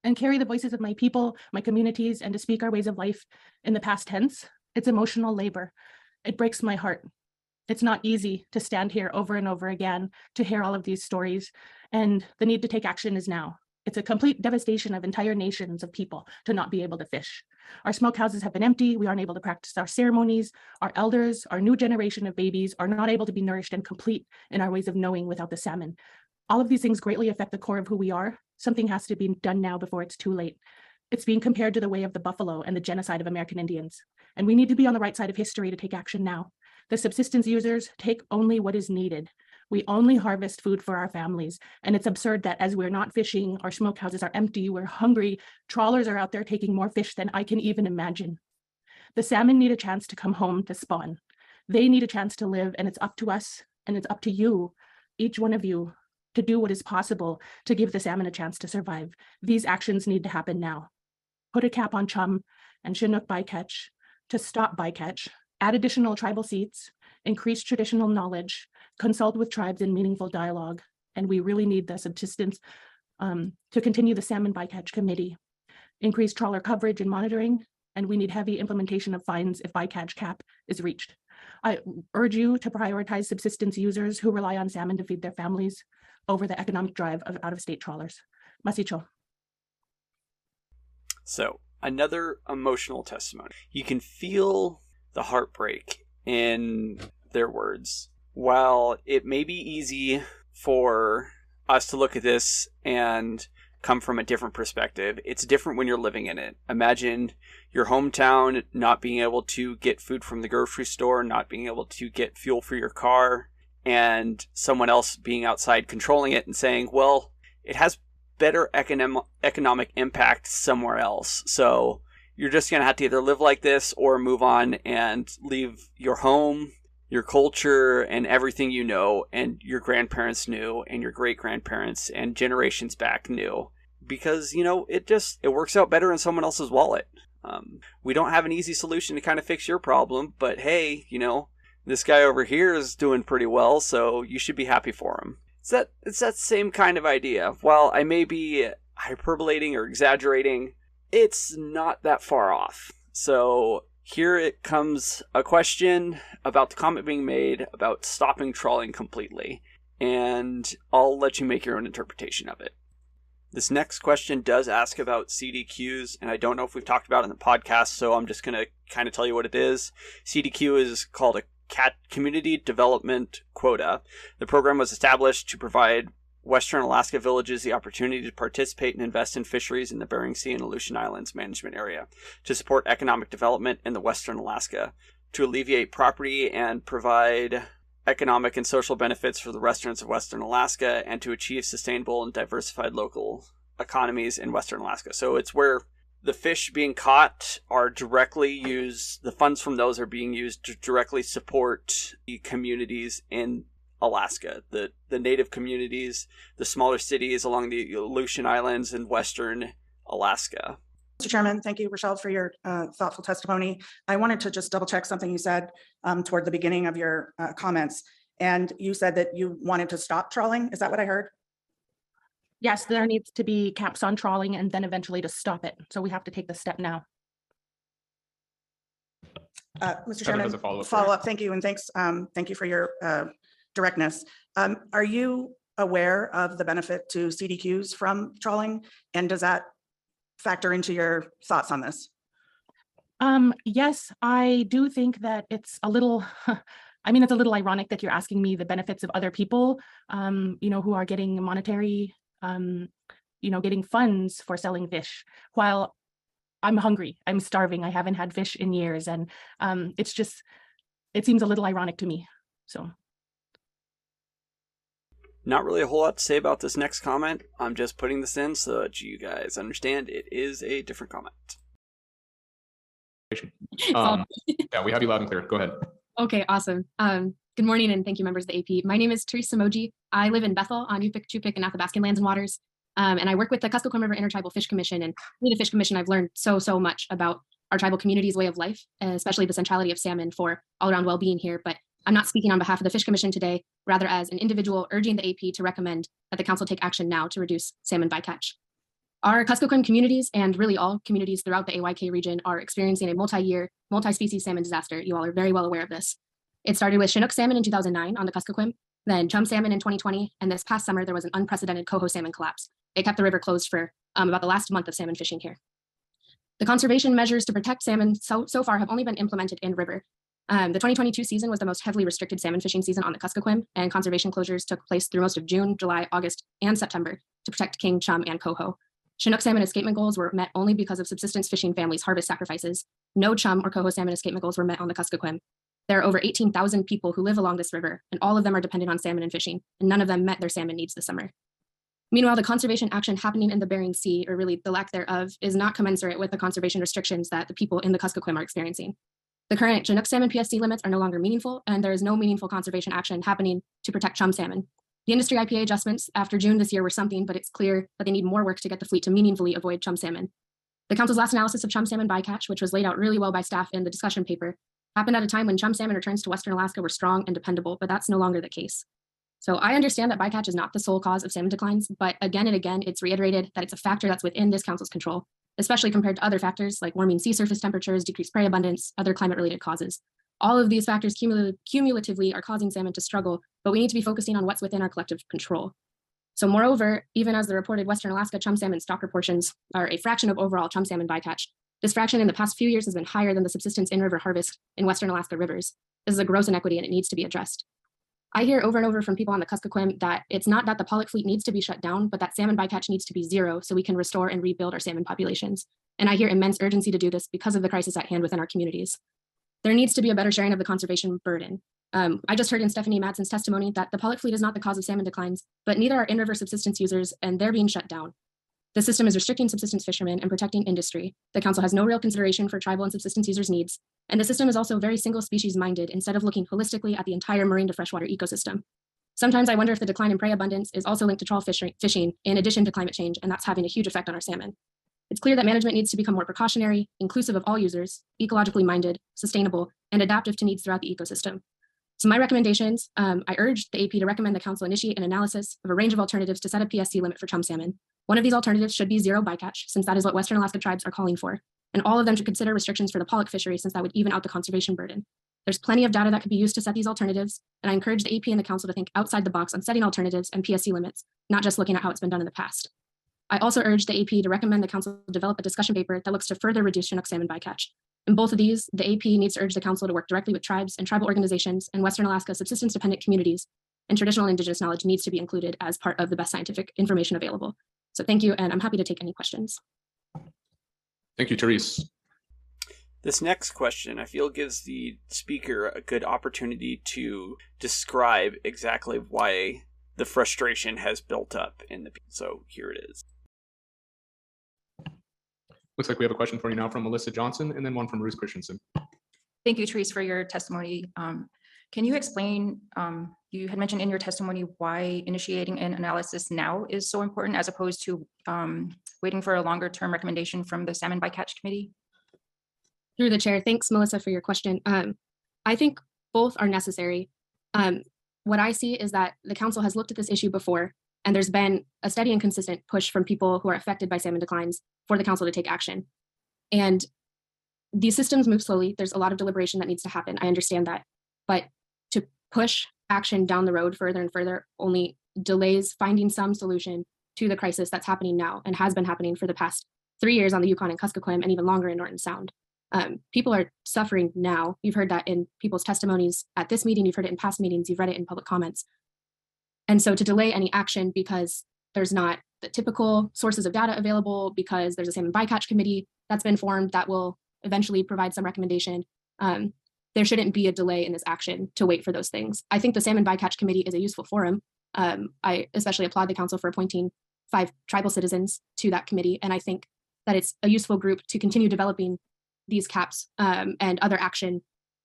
and carry the voices of my people, my communities, and to speak our ways of life in the past tense. It's emotional labor. It breaks my heart. It's not easy to stand here over and over again to hear all of these stories, and the need to take action is now. It's a complete devastation of entire nations of people to not be able to fish. Our smokehouses have been empty. We aren't able to practice our ceremonies. Our elders, our new generation of babies are not able to be nourished and complete in our ways of knowing without the salmon. All of these things greatly affect the core of who we are. Something has to be done now before it's too late. It's being compared to the way of the buffalo and the genocide of American Indians. And we need to be on the right side of history to take action now. The subsistence users take only what is needed. We only harvest food for our families. And it's absurd that as we're not fishing, our smokehouses are empty, we're hungry, trawlers are out there taking more fish than I can even imagine. The salmon need a chance to come home to spawn. They need a chance to live, and it's up to us and it's up to you, each one of you, to do what is possible to give the salmon a chance to survive. These actions need to happen now. Put a cap on chum and Chinook bycatch to stop bycatch, add additional tribal seats, increase traditional knowledge, consult with tribes in meaningful dialogue. And we really need the subsistence um, to continue the salmon bycatch committee, increase trawler coverage and monitoring, and we need heavy implementation of fines if bycatch cap is reached. I urge you to prioritize subsistence users who rely on salmon to feed their families over the economic drive of out-of-state trawlers. Masicho. So, another emotional testimony. You can feel the heartbreak in their words. While it may be easy for us to look at this and come from a different perspective, it's different when you're living in it. Imagine your hometown not being able to get food from the grocery store, not being able to get fuel for your car, and someone else being outside controlling it and saying, well, it has better economic economic impact somewhere else. So you're just going to have to either live like this or move on and leave your home, your culture, and everything you know, and your grandparents knew, and your great grandparents, and generations back knew. Because, you know, it just it works out better in someone else's wallet. Um, we don't have an easy solution to kind of fix your problem, but hey, you know, this guy over here is doing pretty well, so you should be happy for him. It's that it's that same kind of idea. While I may be hyperbolating or exaggerating, it's not that far off. So here it comes a question about the comment being made about stopping trawling completely, and I'll let you make your own interpretation of it. This next question does ask about CDQs, and I don't know if we've talked about it in the podcast, so I'm just going to kind of tell you what it is. CDQ is called a cat community development quota. The program was established to provide Western Alaska villages the opportunity to participate and invest in fisheries in the Bering Sea and Aleutian Islands management area, to support economic development in the Western Alaska, to alleviate property and provide economic and social benefits for the residents of Western Alaska, and to achieve sustainable and diversified local economies in Western Alaska. So it's where the fish being caught are directly used, the funds from those are being used to directly support the communities in Alaska, the, the native communities, the smaller cities along the Aleutian Islands and Western Alaska. Mr. Chairman, thank you, Rochelle, for your uh, thoughtful testimony. I wanted to just double check something you said um, toward the beginning of your uh, comments. And you said that you wanted to stop trawling. Is that what I heard? Yes, there needs to be caps on trawling and then eventually to stop it. So we have to take the step now. Uh, Mr. Kevin has Chairman, a follow-up. follow up. Thank you. And thanks, um, thank you for your uh, directness. Um, Are you aware of the benefit to CDQs from trawling? And does that factor into your thoughts on this? Um, yes, I do think that it's a little, (laughs) I mean, it's a little ironic that you're asking me the benefits of other people, um, you know, who are getting monetary, um, you know, getting funds for selling fish while I'm hungry, I'm starving, I haven't had fish in years. And um, it's just, it seems a little ironic to me. So. Not really a whole lot to say about this next comment. I'm just putting this in so that you guys understand it is a different comment. Um, yeah, we have you loud and clear. Go ahead. Okay, awesome. Um, good morning and thank you, members of the AP. My name is Teresa Moji. I live in Bethel on Yupik, Chupik, and Athabascan lands and waters. Um, and I work with the Kuskokwim River Intertribal Fish Commission. And through the Fish Commission, I've learned so, so much about our tribal community's way of life, especially the centrality of salmon for all around well-being here. But I'm not speaking on behalf of the Fish Commission today, rather as an individual urging the AP to recommend that the council take action now to reduce salmon bycatch. Our Kuskokwim communities and really all communities throughout the AYK region are experiencing a multi-year, multi-species salmon disaster. You all are very well aware of this. It started with Chinook salmon in 2009 on the Kuskokwim, then chum salmon in 2020, and this past summer there was an unprecedented coho salmon collapse. It kept the river closed for um, about the last month of salmon fishing here. The conservation measures to protect salmon so, so far have only been implemented in river. Um, the 2022 season was the most heavily restricted salmon fishing season on the Kuskokwim, and conservation closures took place through most of June, July, August, and September to protect king, chum, and coho. Chinook salmon escapement goals were met only because of subsistence fishing families' harvest sacrifices. No chum or coho salmon escapement goals were met on the Kuskokwim. There are over 18,000 people who live along this river, and all of them are dependent on salmon and fishing, and none of them met their salmon needs this summer. Meanwhile, the conservation action happening in the Bering Sea, or really the lack thereof, is not commensurate with the conservation restrictions that the people in the Kuskokwim are experiencing. The current Chinook salmon PSC limits are no longer meaningful, and there is no meaningful conservation action happening to protect chum salmon. The industry IPA adjustments after June this year were something, but it's clear that they need more work to get the fleet to meaningfully avoid chum salmon. The council's last analysis of chum salmon bycatch, which was laid out really well by staff in the discussion paper, happened at a time when chum salmon returns to Western Alaska were strong and dependable, but that's no longer the case. So I understand that bycatch is not the sole cause of salmon declines, but again and again, it's reiterated that it's a factor that's within this council's control, especially compared to other factors like warming sea surface temperatures, decreased prey abundance, other climate-related causes. All of these factors cumul cumulatively are causing salmon to struggle, but we need to be focusing on what's within our collective control. So moreover, even as the reported Western Alaska chum salmon stock proportions are a fraction of overall chum salmon bycatch, this fraction in the past few years has been higher than the subsistence in-river harvest in Western Alaska rivers. This is a gross inequity and it needs to be addressed. I hear over and over from people on the Kuskokwim that it's not that the pollock fleet needs to be shut down, but that salmon bycatch needs to be zero so we can restore and rebuild our salmon populations. And I hear immense urgency to do this because of the crisis at hand within our communities. There needs to be a better sharing of the conservation burden. Um, I just heard in Stephanie Madsen's testimony that the pollock fleet is not the cause of salmon declines, but neither are in-river subsistence users and they're being shut down. The system is restricting subsistence fishermen and protecting industry. The council has no real consideration for tribal and subsistence users' needs. And the system is also very single species minded instead of looking holistically at the entire marine to freshwater ecosystem. Sometimes I wonder if the decline in prey abundance is also linked to trawl fishing, in addition to climate change, and that's having a huge effect on our salmon. It's clear that management needs to become more precautionary, inclusive of all users, ecologically minded, sustainable, and adaptive to needs throughout the ecosystem. So my recommendations, um, I urge the AP to recommend the council initiate an analysis of a range of alternatives to set a PSC limit for chum salmon. One of these alternatives should be zero bycatch, since that is what Western Alaska tribes are calling for. And all of them should consider restrictions for the pollock fishery, since that would even out the conservation burden. There's plenty of data that could be used to set these alternatives, and I encourage the AP and the council to think outside the box on setting alternatives and PSC limits, not just looking at how it's been done in the past. I also urge the AP to recommend the council develop a discussion paper that looks to further reduce Chinook salmon bycatch. In both of these, the AP needs to urge the council to work directly with tribes and tribal organizations and Western Alaska subsistence dependent communities, and traditional indigenous knowledge needs to be included as part of the best scientific information available. So thank you, and I'm happy to take any questions. Thank you, Therese. This next question, I feel, gives the speaker a good opportunity to describe exactly why the frustration has built up in the. So here it is. Looks like we have a question for you now from Melissa Johnson and then one from Ruth Christensen. Thank you, Therese, for your testimony. Um, Can you explain, um, you had mentioned in your testimony why initiating an analysis now is so important as opposed to um, waiting for a longer term recommendation from the Salmon Bycatch Committee? Through the chair, thanks, Melissa, for your question. Um, I think both are necessary. Um, what I see is that the council has looked at this issue before, and there's been a steady and consistent push from people who are affected by salmon declines for the council to take action. And these systems move slowly. There's a lot of deliberation that needs to happen. I understand that. But push action down the road further and further only delays finding some solution to the crisis that's happening now and has been happening for the past three years on the Yukon and Kuskokwim and even longer in Norton Sound. Um, people are suffering now. You've heard that in people's testimonies at this meeting, you've heard it in past meetings, you've read it in public comments. And so to delay any action because there's not the typical sources of data available, because there's a salmon bycatch committee that's been formed that will eventually provide some recommendation. Um, there shouldn't be a delay in this action to wait for those things. I think the salmon bycatch committee is a useful forum. Um, I especially applaud the council for appointing five tribal citizens to that committee. And I think that it's a useful group to continue developing these caps um, and other action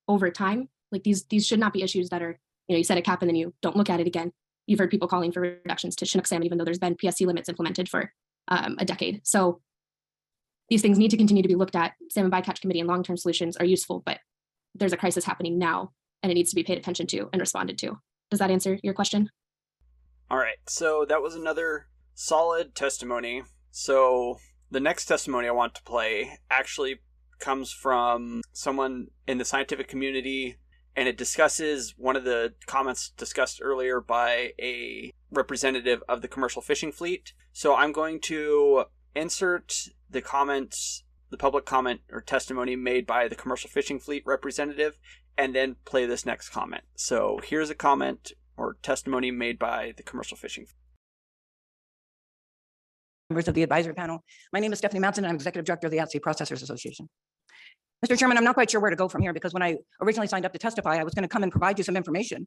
over time. Like these, these should not be issues that are, you know, you set a cap and then you don't look at it again. You've heard people calling for reductions to Chinook salmon, even though there's been PSC limits implemented for um, a decade. So these things need to continue to be looked at. Salmon bycatch committee and long-term solutions are useful, but there's a crisis happening now and it needs to be paid attention to and responded to. Does that answer your question? All right, so that was another solid testimony. So the next testimony I want to play actually comes from someone in the scientific community and it discusses one of the comments discussed earlier by a representative of the commercial fishing fleet. So I'm going to insert the comments, the public comment or testimony made by the commercial fishing fleet representative, and then play this next comment. So here's a comment or testimony made by the commercial fishing. members of the advisory panel. My name is Stephanie Madsen. I'm Executive Director of the At-Sea Processors Association. Mr. Chairman, I'm not quite sure where to go from here because when I originally signed up to testify, I was going to come and provide you some information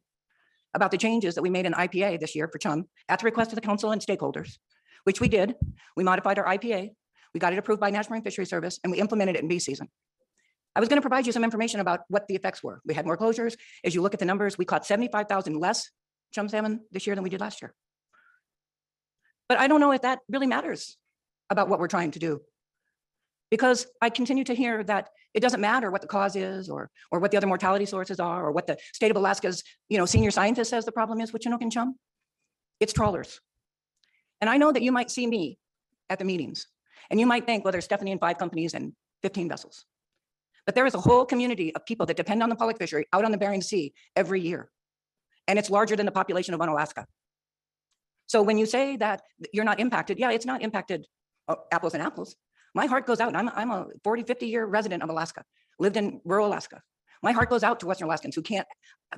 about the changes that we made in IPA this year for chum at the request of the council and stakeholders, which we did. We modified our IPA. We got it approved by National Marine Fisheries Service and we implemented it in B season. I was going to provide you some information about what the effects were. We had more closures. As you look at the numbers, we caught 75,000 less chum salmon this year than we did last year. But I don't know if that really matters about what we're trying to do. Because I continue to hear that it doesn't matter what the cause is or, or what the other mortality sources are, or what the state of Alaska's, you know, senior scientist says the problem is with Chinook and chum. It's trawlers. And I know that you might see me at the meetings and you might think, well, there's Stephanie and five companies and 15 vessels. But there is a whole community of people that depend on the pollock fishery out on the Bering Sea every year. And it's larger than the population of Unalaska. So when you say that you're not impacted, yeah, it's not impacted uh, apples and apples. My heart goes out. I'm, I'm a 40, 50 year resident of Alaska, lived in rural Alaska. My heart goes out to Western Alaskans who can't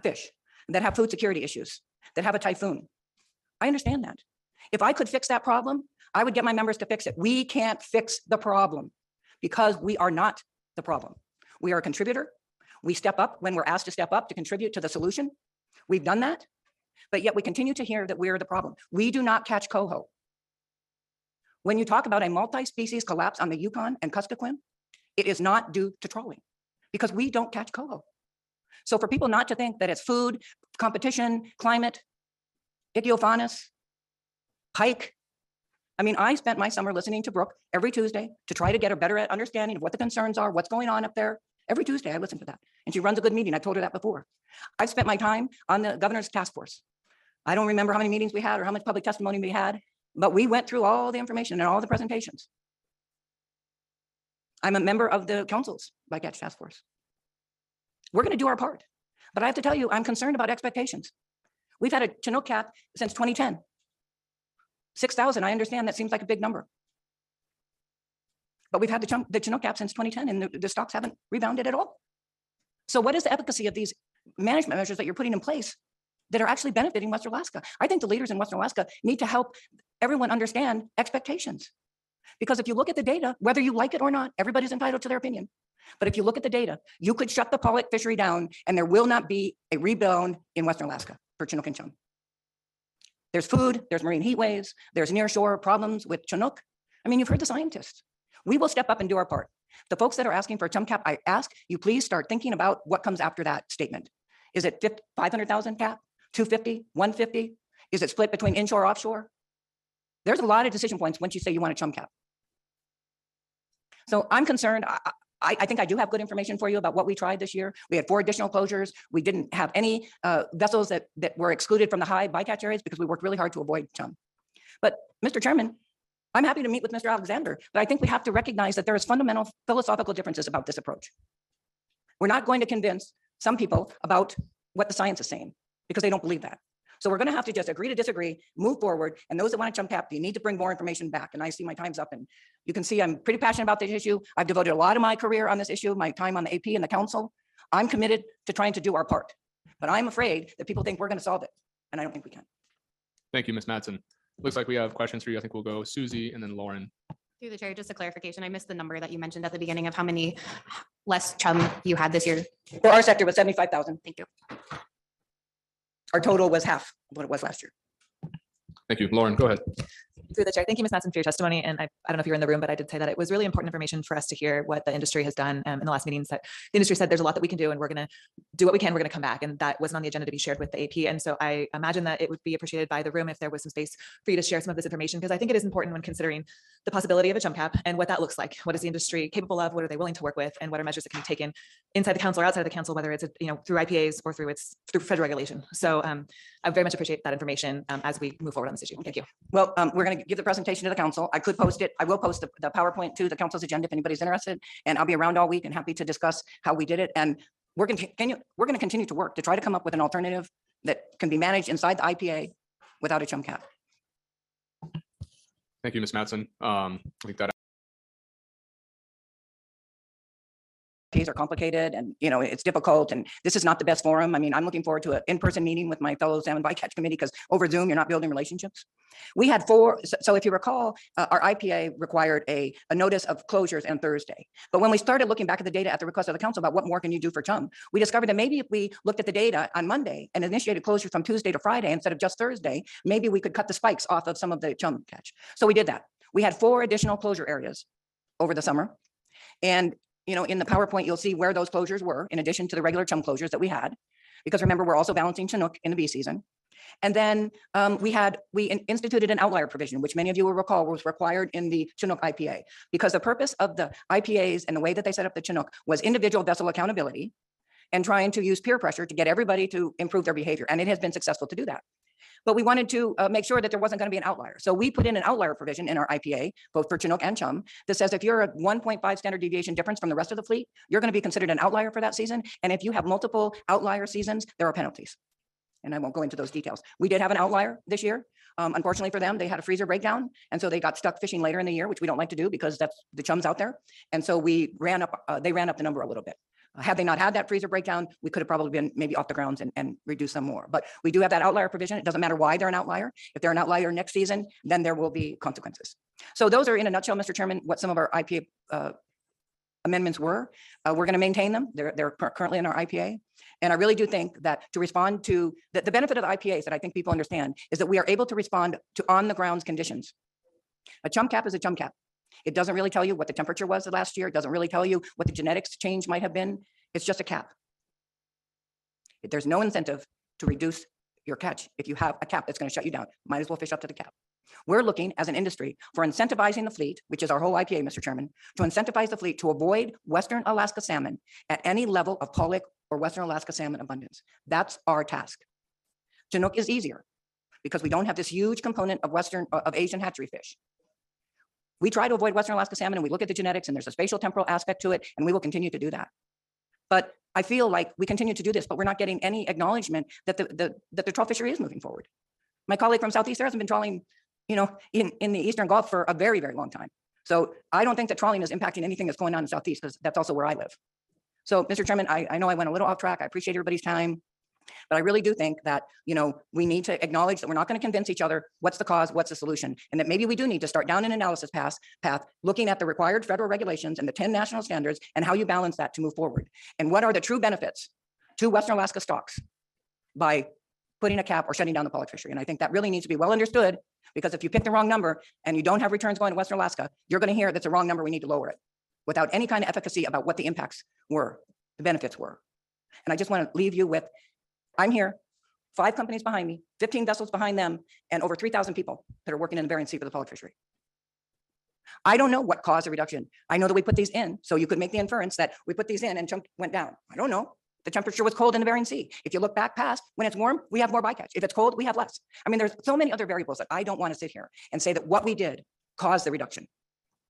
fish, that have food security issues, that have a typhoon. I understand that. If I could fix that problem, I would get my members to fix it. We can't fix the problem because we are not the problem. We are a contributor. We step up when we're asked to step up to contribute to the solution. We've done that but yet we continue to hear that we're the problem. We do not catch coho. When you talk about a multi-species collapse on the Yukon and Kuskokwim, it is not due to trawling because we don't catch coho. So for people not to think that it's food, competition, climate, Ichthyophonus, pike. I mean, I spent my summer listening to Brooke every Tuesday to try to get a better understanding of what the concerns are, what's going on up there. Every Tuesday I listen to that. And she runs a good meeting. I told her that before. I've spent my time on the governor's task force. I don't remember how many meetings we had or how much public testimony we had, but we went through all the information and all the presentations. I'm a member of the councils bycatch task force. We're going to do our part, but I have to tell you, I'm concerned about expectations. We've had a Chinook cap since 2010. 6,000, I understand that seems like a big number. But we've had the chunk, the Chinook cap since 2010 and the, the stocks haven't rebounded at all. So what is the efficacy of these management measures that you're putting in place that are actually benefiting Western Alaska? I think the leaders in Western Alaska need to help everyone understand expectations. Because if you look at the data, whether you like it or not, everybody's entitled to their opinion. But if you look at the data, you could shut the pollock fishery down and there will not be a rebound in Western Alaska for Chinook and chum. There's food, there's marine heat waves, there's nearshore problems with Chinook. I mean, you've heard the scientists. We will step up and do our part. The folks that are asking for a chum cap, I ask you please start thinking about what comes after that statement. Is it 500,000 cap, 250, 150? Is it split between inshore, offshore? There's a lot of decision points once you say you want a chum cap. So I'm concerned. I, I, I think I do have good information for you about what we tried this year. We had four additional closures. We didn't have any uh, vessels that, that were excluded from the high bycatch areas because we worked really hard to avoid chum. But Mr. Chairman, I'm happy to meet with Mr. Alexander, but I think we have to recognize that there is fundamental philosophical differences about this approach. We're not going to convince some people about what the science is saying because they don't believe that. So we're going to have to just agree to disagree, move forward, and those that want to chum cap, you need to bring more information back. And I see my time's up, and you can see I'm pretty passionate about this issue. I've devoted a lot of my career on this issue, my time on the AP and the council. I'm committed to trying to do our part, but I'm afraid that people think we're going to solve it, and I don't think we can. Thank you, Ms. Madsen. Looks like we have questions for you. I think we'll go Susie and then Lauren. Through the chair, just a clarification, I missed the number that you mentioned at the beginning of how many less chum you had this year. For our sector was 75,000. Thank you. Our total was half of what it was last year. Thank you. Lauren, go ahead. Through the chair, thank you, Ms. Madsen, for your testimony. And I, I don't know if you're in the room, but I did say that it was really important information for us to hear what the industry has done um, in the last meetings that the industry said there's a lot that we can do and we're going to do what we can. We're going to come back. And that wasn't on the agenda to be shared with the AP. And so I imagine that it would be appreciated by the room if there was some space for you to share some of this information, because I think it is important when considering the possibility of a chum cap and what that looks like. What is the industry capable of? What are they willing to work with? And what are measures that can be taken inside the council or outside of the council, whether it's, you know, through IPAs or through its through federal regulation. So um, I very much appreciate that information um, as we move forward on this issue. Thank you. Well, um, we're going to give the presentation to the council. I could post it. I will post the, the PowerPoint to the council's agenda if anybody's interested. And I'll be around all week and happy to discuss how we did it. And we're going to we're going to continue to work to try to come up with an alternative that can be managed inside the IPA without a chum cap. Thank you, Ms. Madsen. Um, I think that are complicated and, you know, it's difficult and this is not the best forum. I mean, I'm looking forward to an in-person meeting with my fellow salmon bycatch committee because over Zoom, you're not building relationships. We had four, so- if you recall, uh, our IPA required a, a notice of closures on Thursday. But when we started looking back at the data at the request of the council about what more can you do for chum, we discovered that maybe if we looked at the data on Monday and initiated closures from Tuesday to Friday instead of just Thursday, maybe we could cut the spikes off of some of the chum catch. So we did that. We had four additional closure areas over the summer. And, you know, in the PowerPoint, you'll see where those closures were in addition to the regular chum closures that we had. Because remember, we're also balancing Chinook in the B season. And then um, we had, we in- instituted an outlier provision, which many of you will recall was required in the Chinook IPA. Because the purpose of the IPAs and the way that they set up the Chinook was individual vessel accountability and trying to use peer pressure to get everybody to improve their behavior. And it has been successful to do that. But we wanted to uh, make sure that there wasn't going to be an outlier. So we put in an outlier provision in our IPA, both for Chinook and Chum, that says if you're a 1.5 standard deviation difference from the rest of the fleet, you're going to be considered an outlier for that season. And if you have multiple outlier seasons, there are penalties. And I won't go into those details. We did have an outlier this year. Um, Unfortunately for them, they had a freezer breakdown. And so they got stuck fishing later in the year, which we don't like to do because that's the chums out there. And so we ran up, uh, they ran up the number a little bit. Had they not had that freezer breakdown, we could have probably been maybe off the grounds and, and reduced some more. But we do have that outlier provision. It doesn't matter why they're an outlier. If they're an outlier next season, then there will be consequences. So those are in a nutshell, Mr. Chairman, what some of our IPA uh, amendments were. Uh, We're going to maintain them. They're, they're currently in our IPA. And I really do think that to respond to, the, the benefit of the IPAs that I think people understand is that we are able to respond to on the grounds conditions. A chum cap is a chum cap. It doesn't really tell you what the temperature was the last year. It doesn't really tell you what the genetics change might have been. It's just a cap. There's no incentive to reduce your catch if you have a cap that's going to shut you down. Might as well fish up to the cap. We're looking as an industry for incentivizing the fleet, which is our whole IPA, Mr. Chairman, to incentivize the fleet to avoid Western Alaska salmon at any level of pollock or Western Alaska salmon abundance. That's our task. Chinook is easier because we don't have this huge component of Western, of Asian hatchery fish. We try to avoid Western Alaska salmon and we look at the genetics and there's a spatial temporal aspect to it and we will continue to do that. But I feel like we continue to do this, but we're not getting any acknowledgement that the, the, that the trawl fishery is moving forward. My colleague from Southeast there hasn't been trawling, you know, in, in the Eastern Gulf for a very, very long time. So I don't think that trawling is impacting anything that's going on in Southeast because that's also where I live. So, Mr. Chairman, I, I know I went a little off track. I appreciate everybody's time. But I really do think that, you know, we need to acknowledge that we're not going to convince each other what's the cause, what's the solution, and that maybe we do need to start down an analysis path, path, looking at the required federal regulations and the 10 national standards and how you balance that to move forward. And what are the true benefits to Western Alaska stocks by putting a cap or shutting down the pollock fishery? And I think that really needs to be well understood because if you pick the wrong number and you don't have returns going to Western Alaska, you're going to hear that's a wrong number. We need to lower it without any kind of efficacy about what the impacts were, the benefits were. And I just want to leave you with, I'm here, five companies behind me, 15 vessels behind them, and over 3,000 people that are working in the Bering Sea for the pollock fishery. I don't know what caused the reduction. I know that we put these in, so you could make the inference that we put these in and chunk went down. I don't know. The temperature was cold in the Bering Sea. If you look back past, when it's warm, we have more bycatch. If it's cold, we have less. I mean, there's so many other variables that I don't want to sit here and say that what we did caused the reduction.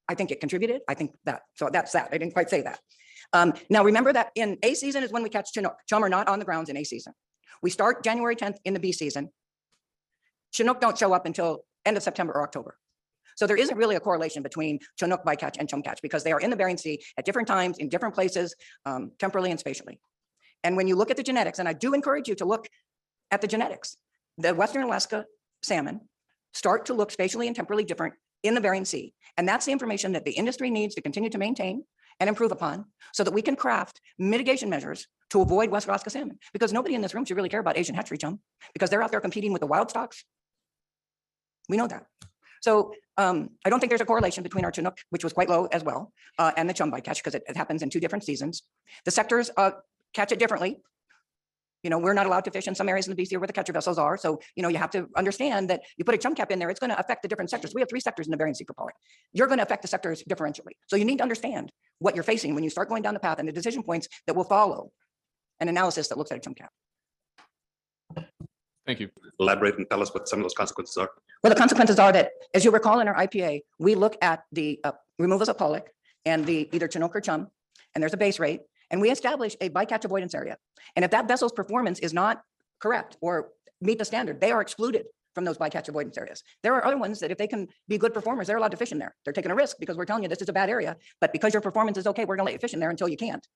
I think it contributed. I think that, so that's that. I didn't quite say that. Um, now remember that in A season is when we catch Chinook. Chum are not on the grounds in A season. We start January 10th in the B season. Chinook don't show up until end of September or October. So there isn't really a correlation between Chinook bycatch and chum catch because they are in the Bering Sea at different times, in different places, um, temporally and spatially. And when you look at the genetics, and I do encourage you to look at the genetics, the Western Alaska salmon start to look spatially and temporally different in the Bering Sea. And that's the information that the industry needs to continue to maintain and improve upon so that we can craft mitigation measures to avoid West Alaska salmon. Because nobody in this room should really care about Asian hatchery chum because they're out there competing with the wild stocks. We know that. So um, I don't think there's a correlation between our Chinook, which was quite low as well, uh, and the chum bycatch because it, it happens in two different seasons. The sectors uh, catch it differently. You know, we're not allowed to fish in some areas in the BC where the catcher vessels are. So, you know, you have to understand that you put a chum cap in there, it's going to affect the different sectors. We have three sectors in the Bering Sea pollock. You're going to affect the sectors differentially. So you need to understand what you're facing when you start going down the path and the decision points that will follow an analysis that looks at a chum cap. Thank you. elaborate and tell us what some of those consequences are? Well, the consequences are that, as you recall in our IPA, we look at the uh, removals of pollock and the either Chinook or chum, and there's a base rate, and we establish a bycatch avoidance area. And if that vessel's performance is not correct or meet the standard, they are excluded from those bycatch avoidance areas. There are other ones that if they can be good performers, they're allowed to fish in there. They're taking a risk because we're telling you this is a bad area, but because your performance is okay, we're gonna let you fish in there until you can't.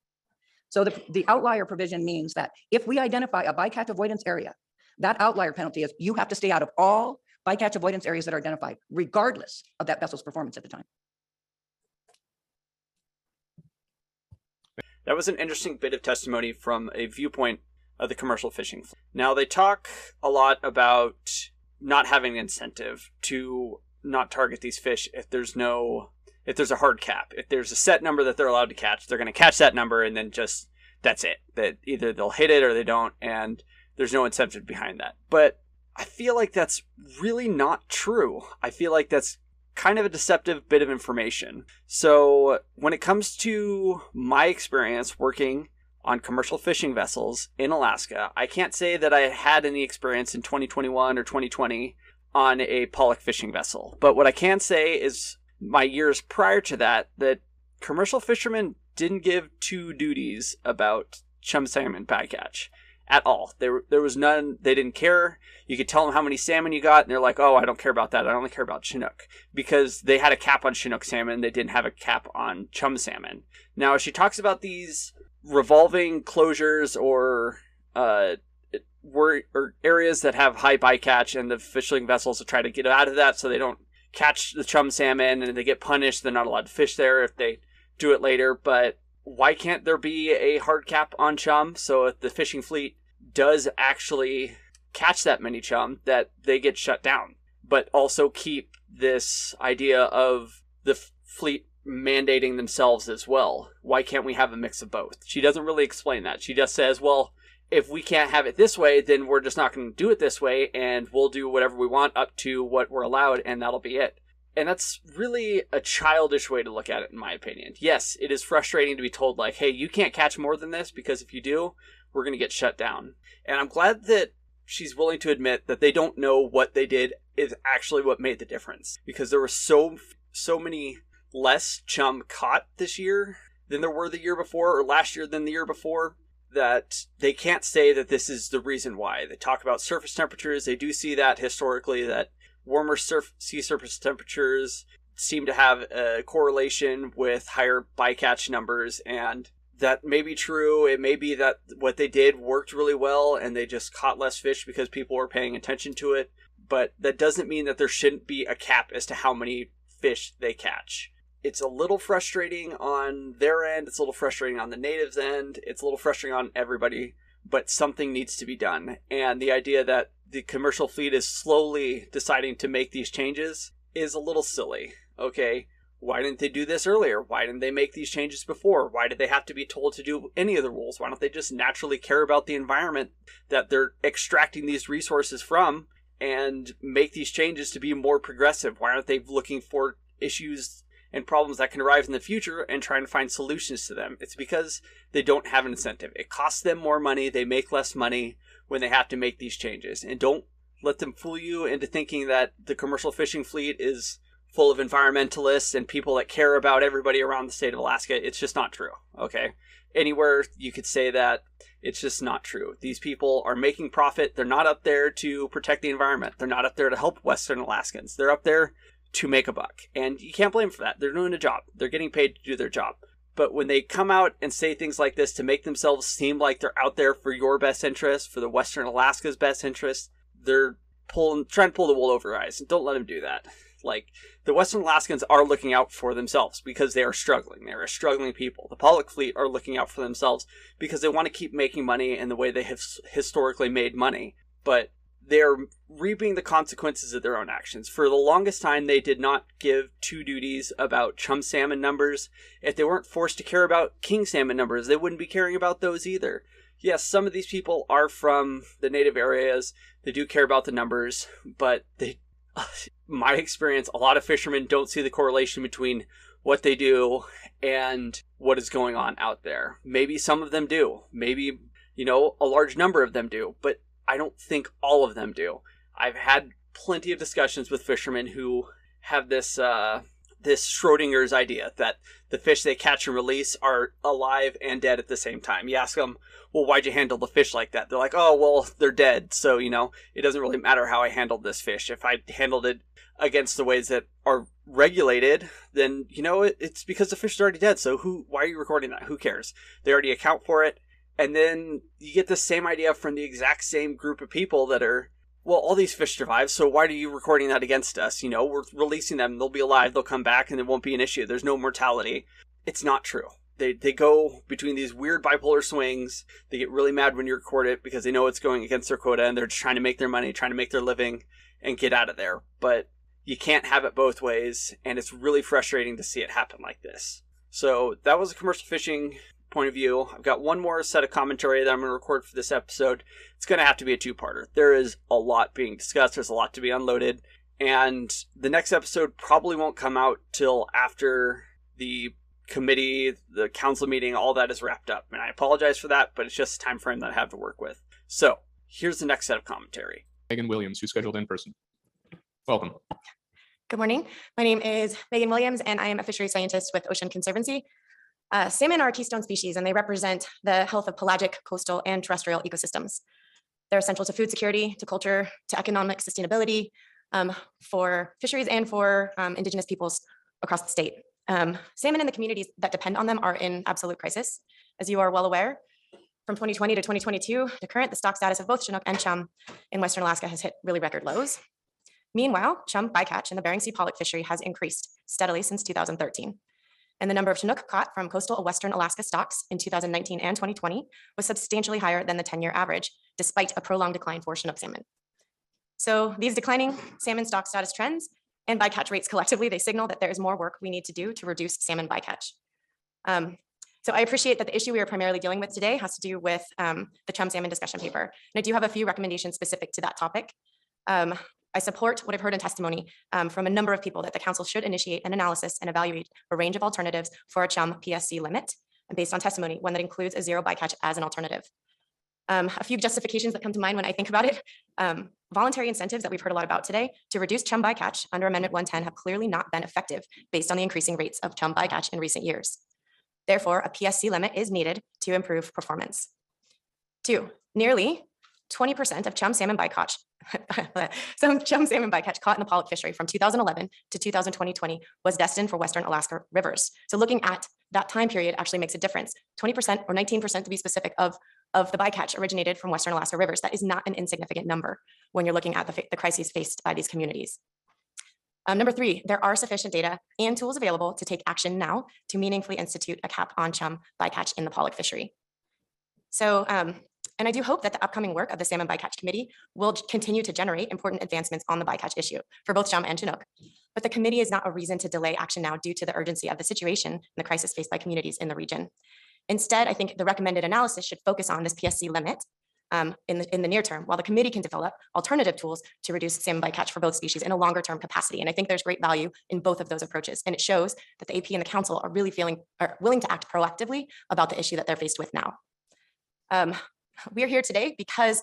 So the, the outlier provision means that if we identify a bycatch avoidance area, that outlier penalty is you have to stay out of all bycatch avoidance areas that are identified, regardless of that vessel's performance at the time. That was an interesting bit of testimony from a viewpoint of the commercial fishing. Now, they talk a lot about not having an incentive to not target these fish if there's no if there's a hard cap. If there's a set number that they're allowed to catch they're going to catch that number and then just that's it. That either they'll hit it or they don't and there's no incentive behind that. But i feel like that's really not true. I feel like that's kind of a deceptive bit of information. So when it comes to my experience working on commercial fishing vessels in Alaska. I can't say that I had any experience in 2021 or 2020 on a pollock fishing vessel, but what I can say is my years prior to that that commercial fishermen didn't give two duties about chum salmon bycatch at all. There there was none. They didn't care. You could tell them how many salmon you got, and they're like, "Oh, I don't care about that. I only care about Chinook," because they had a cap on Chinook salmon. They didn't have a cap on chum salmon. Now, she talks about these revolving closures or uh were or areas that have high bycatch and the fishing vessels to try to get out of that so they don't catch the chum salmon and they get punished they're not allowed to fish there if they do it later. But why can't there be a hard cap on chum? So if the fishing fleet does actually catch that many chum that they get shut down. But also keep this idea of the fleet mandating themselves as well. Why can't we have a mix of both? She doesn't really explain that. She just says, well, if we can't have it this way, then we're just not going to do it this way and we'll do whatever we want up to what we're allowed and that'll be it. And that's really a childish way to look at it, in my opinion. Yes, it is frustrating to be told, like, hey, you can't catch more than this because if you do, we're going to get shut down. And I'm glad that she's willing to admit that they don't know what they did is actually what made the difference because there were so so many less chum caught this year than there were the year before or last year than the year before that they can't say that this is the reason why. They talk about surface temperatures. They do see that historically that warmer surf- sea surface temperatures seem to have a correlation with higher bycatch numbers and that may be true. It may be that what they did worked really well and they just caught less fish because people were paying attention to it. But that doesn't mean that there shouldn't be a cap as to how many fish they catch it's a little frustrating on their end. It's a little frustrating on the natives' end. It's a little frustrating on everybody, but something needs to be done. And the idea that the commercial fleet is slowly deciding to make these changes is a little silly. Okay, why didn't they do this earlier? Why didn't they make these changes before? Why did they have to be told to do any of the rules? Why don't they just naturally care about the environment that they're extracting these resources from and make these changes to be more progressive? Why aren't they looking for issues and problems that can arise in the future and trying to find solutions to them. It's because they don't have an incentive. It costs them more money, they make less money when they have to make these changes. And don't let them fool you into thinking that the commercial fishing fleet is full of environmentalists and people that care about everybody around the state of Alaska. It's just not true. Okay. Anywhere you could say that, it's just not true. These people are making profit. They're not up there to protect the environment. They're not up there to help Western Alaskans. They're up there to make a buck. And you can't blame them for that. They're doing a job. They're getting paid to do their job. But when they come out and say things like this to make themselves seem like they're out there for your best interest, for the Western Alaska's best interest, they're pulling, trying to pull the wool over your eyes. And don't let them do that. Like the Western Alaskans are looking out for themselves because they are struggling. They're a struggling people. The Pollock fleet are looking out for themselves because they want to keep making money in the way they have historically made money. But they're reaping the consequences of their own actions. For the longest time, they did not give two duties about chum salmon numbers. If they weren't forced to care about king salmon numbers, they wouldn't be caring about those either. Yes, some of these people are from the native areas. They do care about the numbers, but they, (laughs) my experience, a lot of fishermen don't see the correlation between what they do and what is going on out there. Maybe some of them do. Maybe, you know, a large number of them do, but I don't think all of them do. I've had plenty of discussions with fishermen who have this uh, this Schrodinger's idea that the fish they catch and release are alive and dead at the same time. You ask them, well, why'd you handle the fish like that? They're like, oh, well, they're dead. So, you know, it doesn't really matter how I handled this fish. If I handled it against the ways that are regulated, then, you know, it, it's because the fish is already dead. So who, why are you recording that? Who cares? They already account for it. And then you get the same idea from the exact same group of people that are well, all these fish survive, so why are you recording that against us? You know, we're releasing them, they'll be alive, they'll come back, and it won't be an issue. There's no mortality. It's not true. They, they go between these weird bipolar swings. They get really mad when you record it because they know it's going against their quota and they're just trying to make their money, trying to make their living, and get out of there. But you can't have it both ways, and it's really frustrating to see it happen like this. So that was a commercial fishing point of view. I've got one more set of commentary that I'm going to record for this episode. It's going to have to be a two parter. There is a lot being discussed, there's a lot to be unloaded. And the next episode probably won't come out till after the committee, the council meeting, all that is wrapped up. And I apologize for that, but it's just a time frame that I have to work with. So here's the next set of commentary. Megan Williams, who's scheduled in person. Welcome. Good morning. My name is Megan Williams, and I am a fishery scientist with Ocean Conservancy. Uh, salmon are keystone species, and they represent the health of pelagic, coastal, and terrestrial ecosystems. They're essential to food security, to culture, to economic sustainability um, for fisheries and for um, Indigenous peoples across the state. Um, salmon and the communities that depend on them are in absolute crisis. As you are well aware, from 2020 to 2022 to current, the stock status of both Chinook and chum in Western Alaska has hit really record lows. Meanwhile, chum bycatch in the Bering Sea pollock fishery has increased steadily since 2013 and the number of Chinook caught from coastal and Western Alaska stocks in 2019 and 2020 was substantially higher than the 10-year average, despite a prolonged decline for Chinook salmon. So these declining salmon stock status trends and bycatch rates collectively, they signal that there is more work we need to do to reduce salmon bycatch. Um, so I appreciate that the issue we are primarily dealing with today has to do with um, the chum salmon discussion paper. And I do have a few recommendations specific to that topic. Um, I support what I've heard in testimony um, from a number of people that the council should initiate an analysis and evaluate a range of alternatives for a chum PSC limit, and based on testimony, one that includes a zero bycatch as an alternative. Um, a few justifications that come to mind when I think about it. Um, voluntary incentives that we've heard a lot about today to reduce chum bycatch under Amendment 110 have clearly not been effective based on the increasing rates of chum bycatch in recent years. Therefore, a PSC limit is needed to improve performance. Two, nearly 20% of chum salmon bycatch (laughs) some chum salmon bycatch caught in the pollock fishery from 2011 to 2020 was destined for Western Alaska rivers. So looking at that time period actually makes a difference. 20% or 19% to be specific of, of the bycatch originated from Western Alaska rivers. That is not an insignificant number when you're looking at the, the crises faced by these communities. Um, number three, there are sufficient data and tools available to take action now to meaningfully institute a cap on chum bycatch in the pollock fishery. So um, and I do hope that the upcoming work of the Salmon Bycatch Committee will continue to generate important advancements on the bycatch issue for both chum and Chinook. But the committee is not a reason to delay action now due to the urgency of the situation and the crisis faced by communities in the region. Instead, I think the recommended analysis should focus on this PSC limit um, in, the, in the near term, while the committee can develop alternative tools to reduce salmon bycatch for both species in a longer term capacity. And I think there's great value in both of those approaches. And it shows that the AP and the council are really feeling, are willing to act proactively about the issue that they're faced with now. Um, we're here today because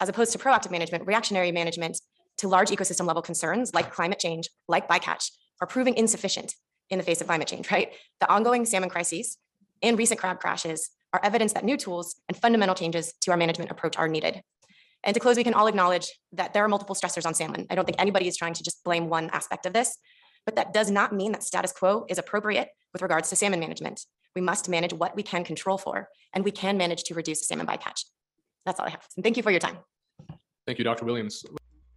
as opposed to proactive management, reactionary management to large ecosystem level concerns like climate change, like bycatch, are proving insufficient in the face of climate change, right? The ongoing salmon crises and recent crab crashes are evidence that new tools and fundamental changes to our management approach are needed. And to close, we can all acknowledge that there are multiple stressors on salmon. I don't think anybody is trying to just blame one aspect of this, but that does not mean that status quo is appropriate with regards to salmon management. We must manage what we can control for, and we can manage to reduce the salmon bycatch. That's all I have. And thank you for your time. Thank you, Dr. Williams.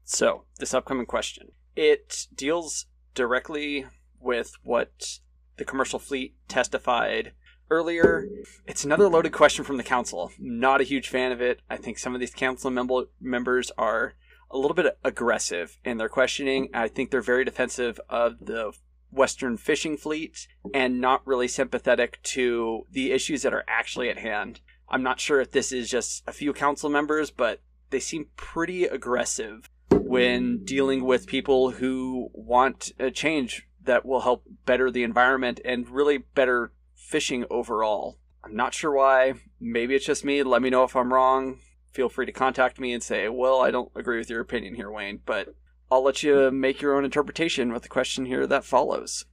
So, this upcoming question it deals directly with what the commercial fleet testified earlier. It's another loaded question from the council. Not a huge fan of it. I think some of these council mem- members are a little bit aggressive in their questioning. I think they're very defensive of the Western fishing fleet and not really sympathetic to the issues that are actually at hand. I'm not sure if this is just a few council members, but they seem pretty aggressive when dealing with people who want a change that will help better the environment and really better fishing overall. I'm not sure why. Maybe it's just me. Let me know if I'm wrong. feel free to contact me and say, well, I don't agree with your opinion here, Wayne, but I'll let you make your own interpretation with the question here that follows.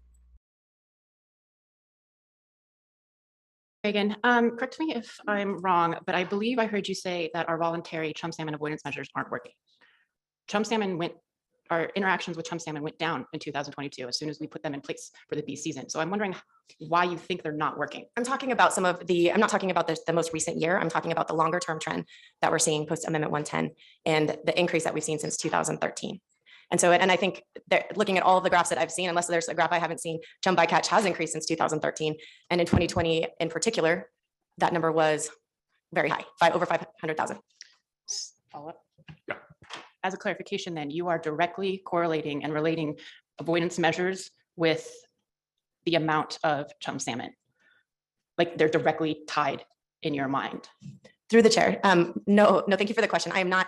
Megan, um, correct me if I'm wrong, but I believe I heard you say that our voluntary chum salmon avoidance measures aren't working. Chum salmon went, our interactions with chum salmon went down in 2022 as soon as we put them in place for the B season. So I'm wondering why you think they're not working. I'm talking about some of the, I'm not talking about the, the most recent year. I'm talking about the longer term trend that we're seeing post Amendment 110 and the increase that we've seen since 2013. And so, and I think that looking at all of the graphs that I've seen, unless there's a graph I haven't seen, chum bycatch has increased since 2013. And in 2020 in particular, that number was very high, five, over 500,000. Follow up? As a clarification, then, you are directly correlating and relating avoidance measures with the amount of chum salmon. Like they're directly tied in your mind. Through the chair. Um, no, no, thank you for the question. I am not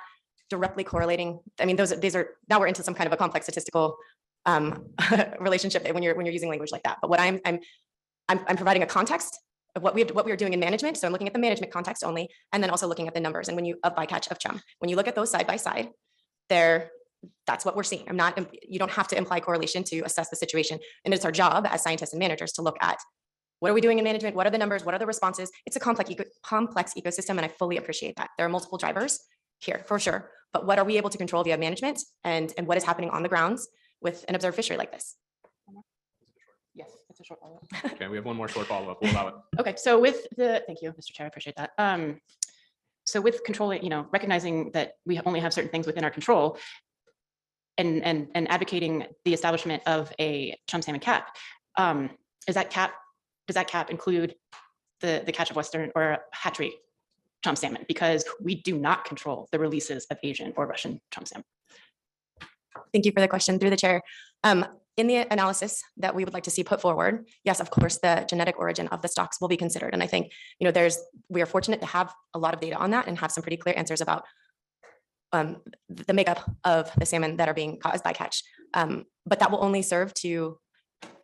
directly correlating. I mean, those, these are, now we're into some kind of a complex statistical um, (laughs) relationship when you're, when you're using language like that. But what I'm, I'm, I'm, I'm providing a context of what we, what we are doing in management. So I'm looking at the management context only, and then also looking at the numbers. And when you, of bycatch of chum, when you look at those side by side, there, that's what we're seeing. I'm not, you don't have to imply correlation to assess the situation. And it's our job as scientists and managers to look at what are we doing in management? What are the numbers? What are the responses? It's a complex, eco- complex ecosystem, and I fully appreciate that. There are multiple drivers here for sure. But what are we able to control via management and, and what is happening on the grounds with an observed fishery like this? Yes, it's a short follow-up. Okay, we have one more short follow-up. We'll allow it. (laughs) Okay, so with the, thank you, Mr. Chair, I appreciate that. Um, so with controlling, you know, recognizing that we only have certain things within our control and, and, and advocating the establishment of a chum salmon cap, um, is that cap, does that cap include the, the catch of Western or hatchery chum salmon? Because we do not control the releases of Asian or Russian chum salmon. Thank you for the question through the chair. Um, in the analysis that we would like to see put forward, yes, of course, the genetic origin of the stocks will be considered. And I think, you know, there's, we are fortunate to have a lot of data on that and have some pretty clear answers about um, the makeup of the salmon that are being caught as bycatch. Um, but that will only serve to,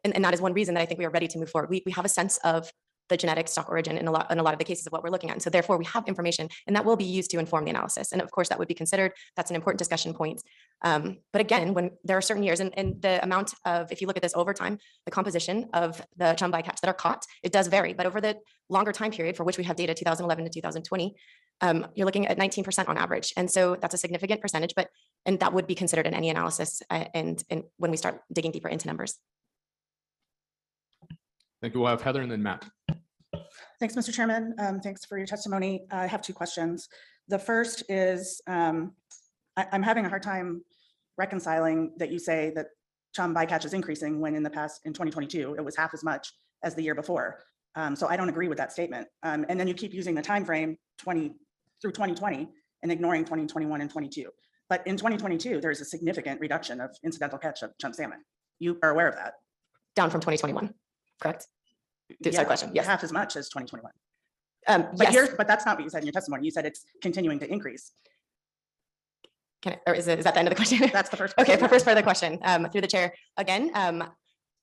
and, and that is one reason that I think we are ready to move forward. We, we have a sense of the genetic stock origin in a lot, in a lot of the cases of what we're looking at. And so therefore we have information and that will be used to inform the analysis. And of course, that would be considered. That's an important discussion point. Um, but again, when there are certain years and, and the amount of, if you look at this over time, the composition of the chum bycatch that are caught, it does vary. But over the longer time period for which we have data, 2011 to 2020, um, you're looking at 19% on average. And so that's a significant percentage, but, and that would be considered in any analysis uh, and, and when we start digging deeper into numbers. Thank you. We'll have Heather and then Matt. Thanks, Mr. Chairman. Um, Thanks for your testimony. I have two questions. The first is, um, I, I'm having a hard time reconciling that you say that chum bycatch is increasing when in the past, in 2022, it was half as much as the year before. Um, So I don't agree with that statement. Um, And then you keep using the time frame 20 through 2020 and ignoring 2021 and 22. But in 2022, there's a significant reduction of incidental catch of chum salmon. You are aware of that? Down from 2021, correct? Through side Yeah, question, yes. Half as much as 2021. Um, But yes. you're, but that's not what you said in your testimony. You said it's continuing to increase. Can, I- or is it, is that the end of the question? (laughs) That's the first. Okay, question, for first part of the question, um, through the chair, again, um,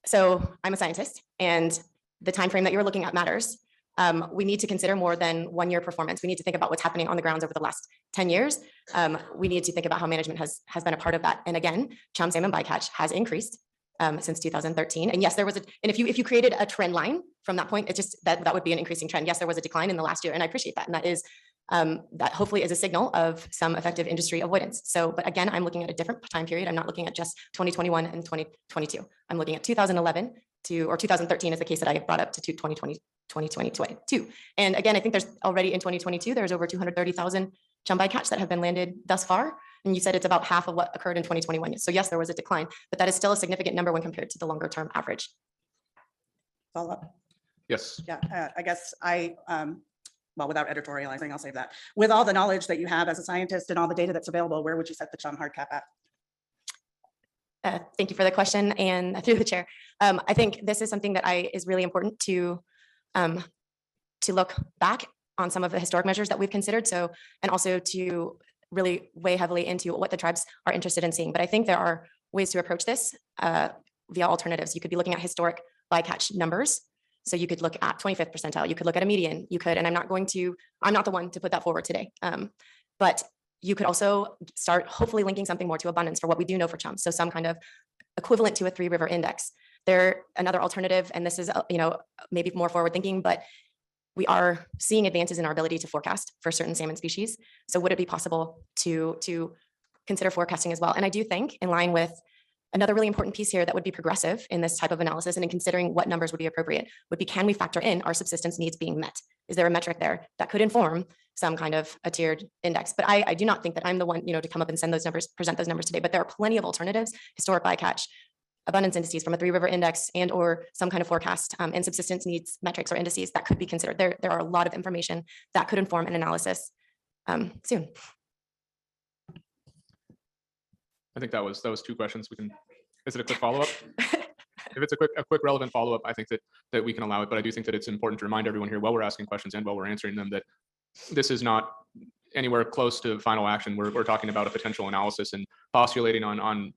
so I'm a scientist and the time frame that you're looking at matters. Um, we need to consider more than one year performance. We need to think about what's happening on the grounds over the last ten years. Um, we need to think about how management has, has been a part of that. And again, chum salmon bycatch has increased um, since two thousand thirteen. And yes, there was a, and if you, if you created a trend line from that point, it just, that, that would be an increasing trend. Yes, there was a decline in the last year and I appreciate that. And that is um, that hopefully is a signal of some effective industry avoidance. So, but again, I'm looking at a different time period. I'm not looking at just 2021 and 2022. I'm looking at 2011 to, or 2013 is the case that I brought up to 2020, 2022. And again, I think there's already in 2022, there's over 230,000 chum bycatch that have been landed thus far. And you said it's about half of what occurred in 2021. So yes, there was a decline, but that is still a significant number when compared to the longer term average. Follow up. Yes. Yeah, uh, I guess I, um, well, without editorializing, I'll save that. With all the knowledge that you have as a scientist and all the data that's available, where would you set the chum hard cap at? Uh, Thank you for the question and (laughs) through the chair. Um, I think this is something that I, is really important to, um, to look back on some of the historic measures that we've considered. So, and also to really weigh heavily into what the tribes are interested in seeing. But I think there are ways to approach this uh, via alternatives. You could be looking at historic bycatch numbers. So you could look at 25th percentile, you could look at a median, you could, and I'm not going to, I'm not the one to put that forward today. Um, But you could also start hopefully linking something more to abundance for what we do know for chums. So some kind of equivalent to a three river index. There, another alternative, and this is, uh, you know, maybe more forward thinking, but we are seeing advances in our ability to forecast for certain salmon species. So would it be possible to, to consider forecasting as well? And I do think in line with another really important piece here that would be progressive in this type of analysis and in considering what numbers would be appropriate would be, can we factor in our subsistence needs being met? Is there a metric there that could inform some kind of a tiered index? But I, I do not think that I'm the one, you know, to come up and send those numbers, present those numbers today, but there are plenty of alternatives, historic bycatch, abundance indices from a three river index and or some kind of forecast um, and subsistence needs metrics or indices that could be considered. There, there are a lot of information that could inform an analysis um, soon. I think that was, that was two questions. We can, is it a quick follow-up? (laughs) If it's a quick, a quick relevant follow-up, I think that, that we can allow it, but I do think that it's important to remind everyone here while we're asking questions and while we're answering them, that this is not anywhere close to final action. We're, we're talking about a potential analysis and postulating on, on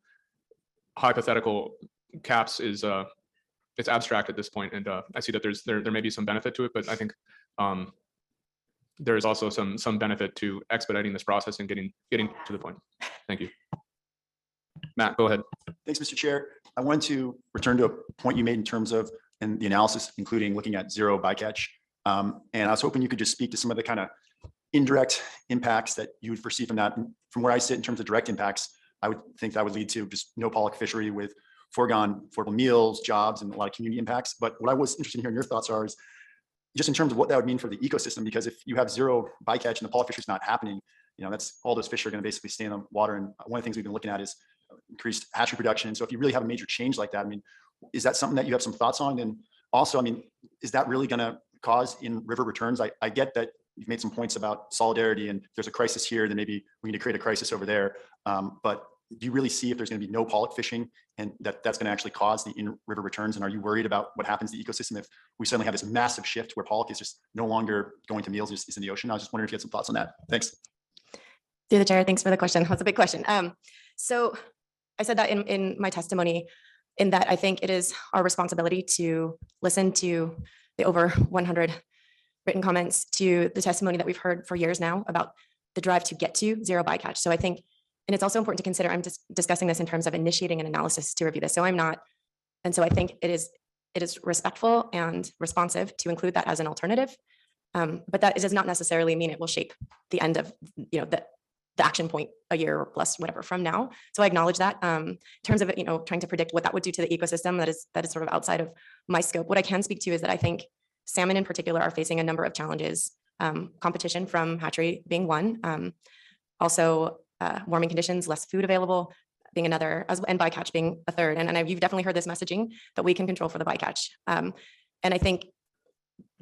hypothetical caps is, uh, it's abstract at this point, and, uh, I see that there's, there, there may be some benefit to it, but I think, um, there is also some, some benefit to expediting this process and getting, getting to the point. Thank you. Matt, go ahead. Thanks, Mr. Chair. I wanted to return to a point you made in terms of, and the analysis, including looking at zero bycatch. Um, And I was hoping you could just speak to some of the kind of indirect impacts that you would foresee from that. From where I sit in terms of direct impacts, I would think that would lead to just no pollock fishery with foregone affordable meals, jobs, and a lot of community impacts. But what I was interested in hearing your thoughts are is just in terms of what that would mean for the ecosystem, because if you have zero bycatch and the pollock fishery is not happening, you know, that's, all those fish are going to basically stay in the water. And one of the things we've been looking at is increased hatchery production. So if you really have a major change like that, I mean, is that something that you have some thoughts on? And also, I mean, is that really going to cause in river returns? I, I get that you've made some points about solidarity and if there's a crisis here, then maybe we need to create a crisis over there. Um, but do you really see if there's going to be no pollock fishing and that that's going to actually cause the in-river returns? And are you worried about what happens to the ecosystem if we suddenly have this massive shift where pollock is just no longer going to meals, is in the ocean? I was just wondering if you had some thoughts on that. Thanks. Through the chair, thanks for the question. That's a big question. Um, so I said that in, in my testimony, in that I think it is our responsibility to listen to the over 100 written comments to the testimony that we've heard for years now about the drive to get to zero bycatch. So I think, and it's also important to consider, I'm just discussing this in terms of initiating an analysis to review this. So I'm not, and so I think it is, it is respectful and responsive to include that as an alternative. Um, but that does not necessarily mean it will shape the end of, you know, the, the action point a year or plus whatever from now. So I acknowledge that. Um, in terms of, you know, trying to predict what that would do to the ecosystem, that is, that is sort of outside of my scope. What I can speak to is that I think salmon in particular are facing a number of challenges. Um, competition from hatchery being one. Um, also, uh, warming conditions, less food available being another, as and bycatch being a third. And, and I- you've definitely heard this messaging that we can control for the bycatch. Um, and I think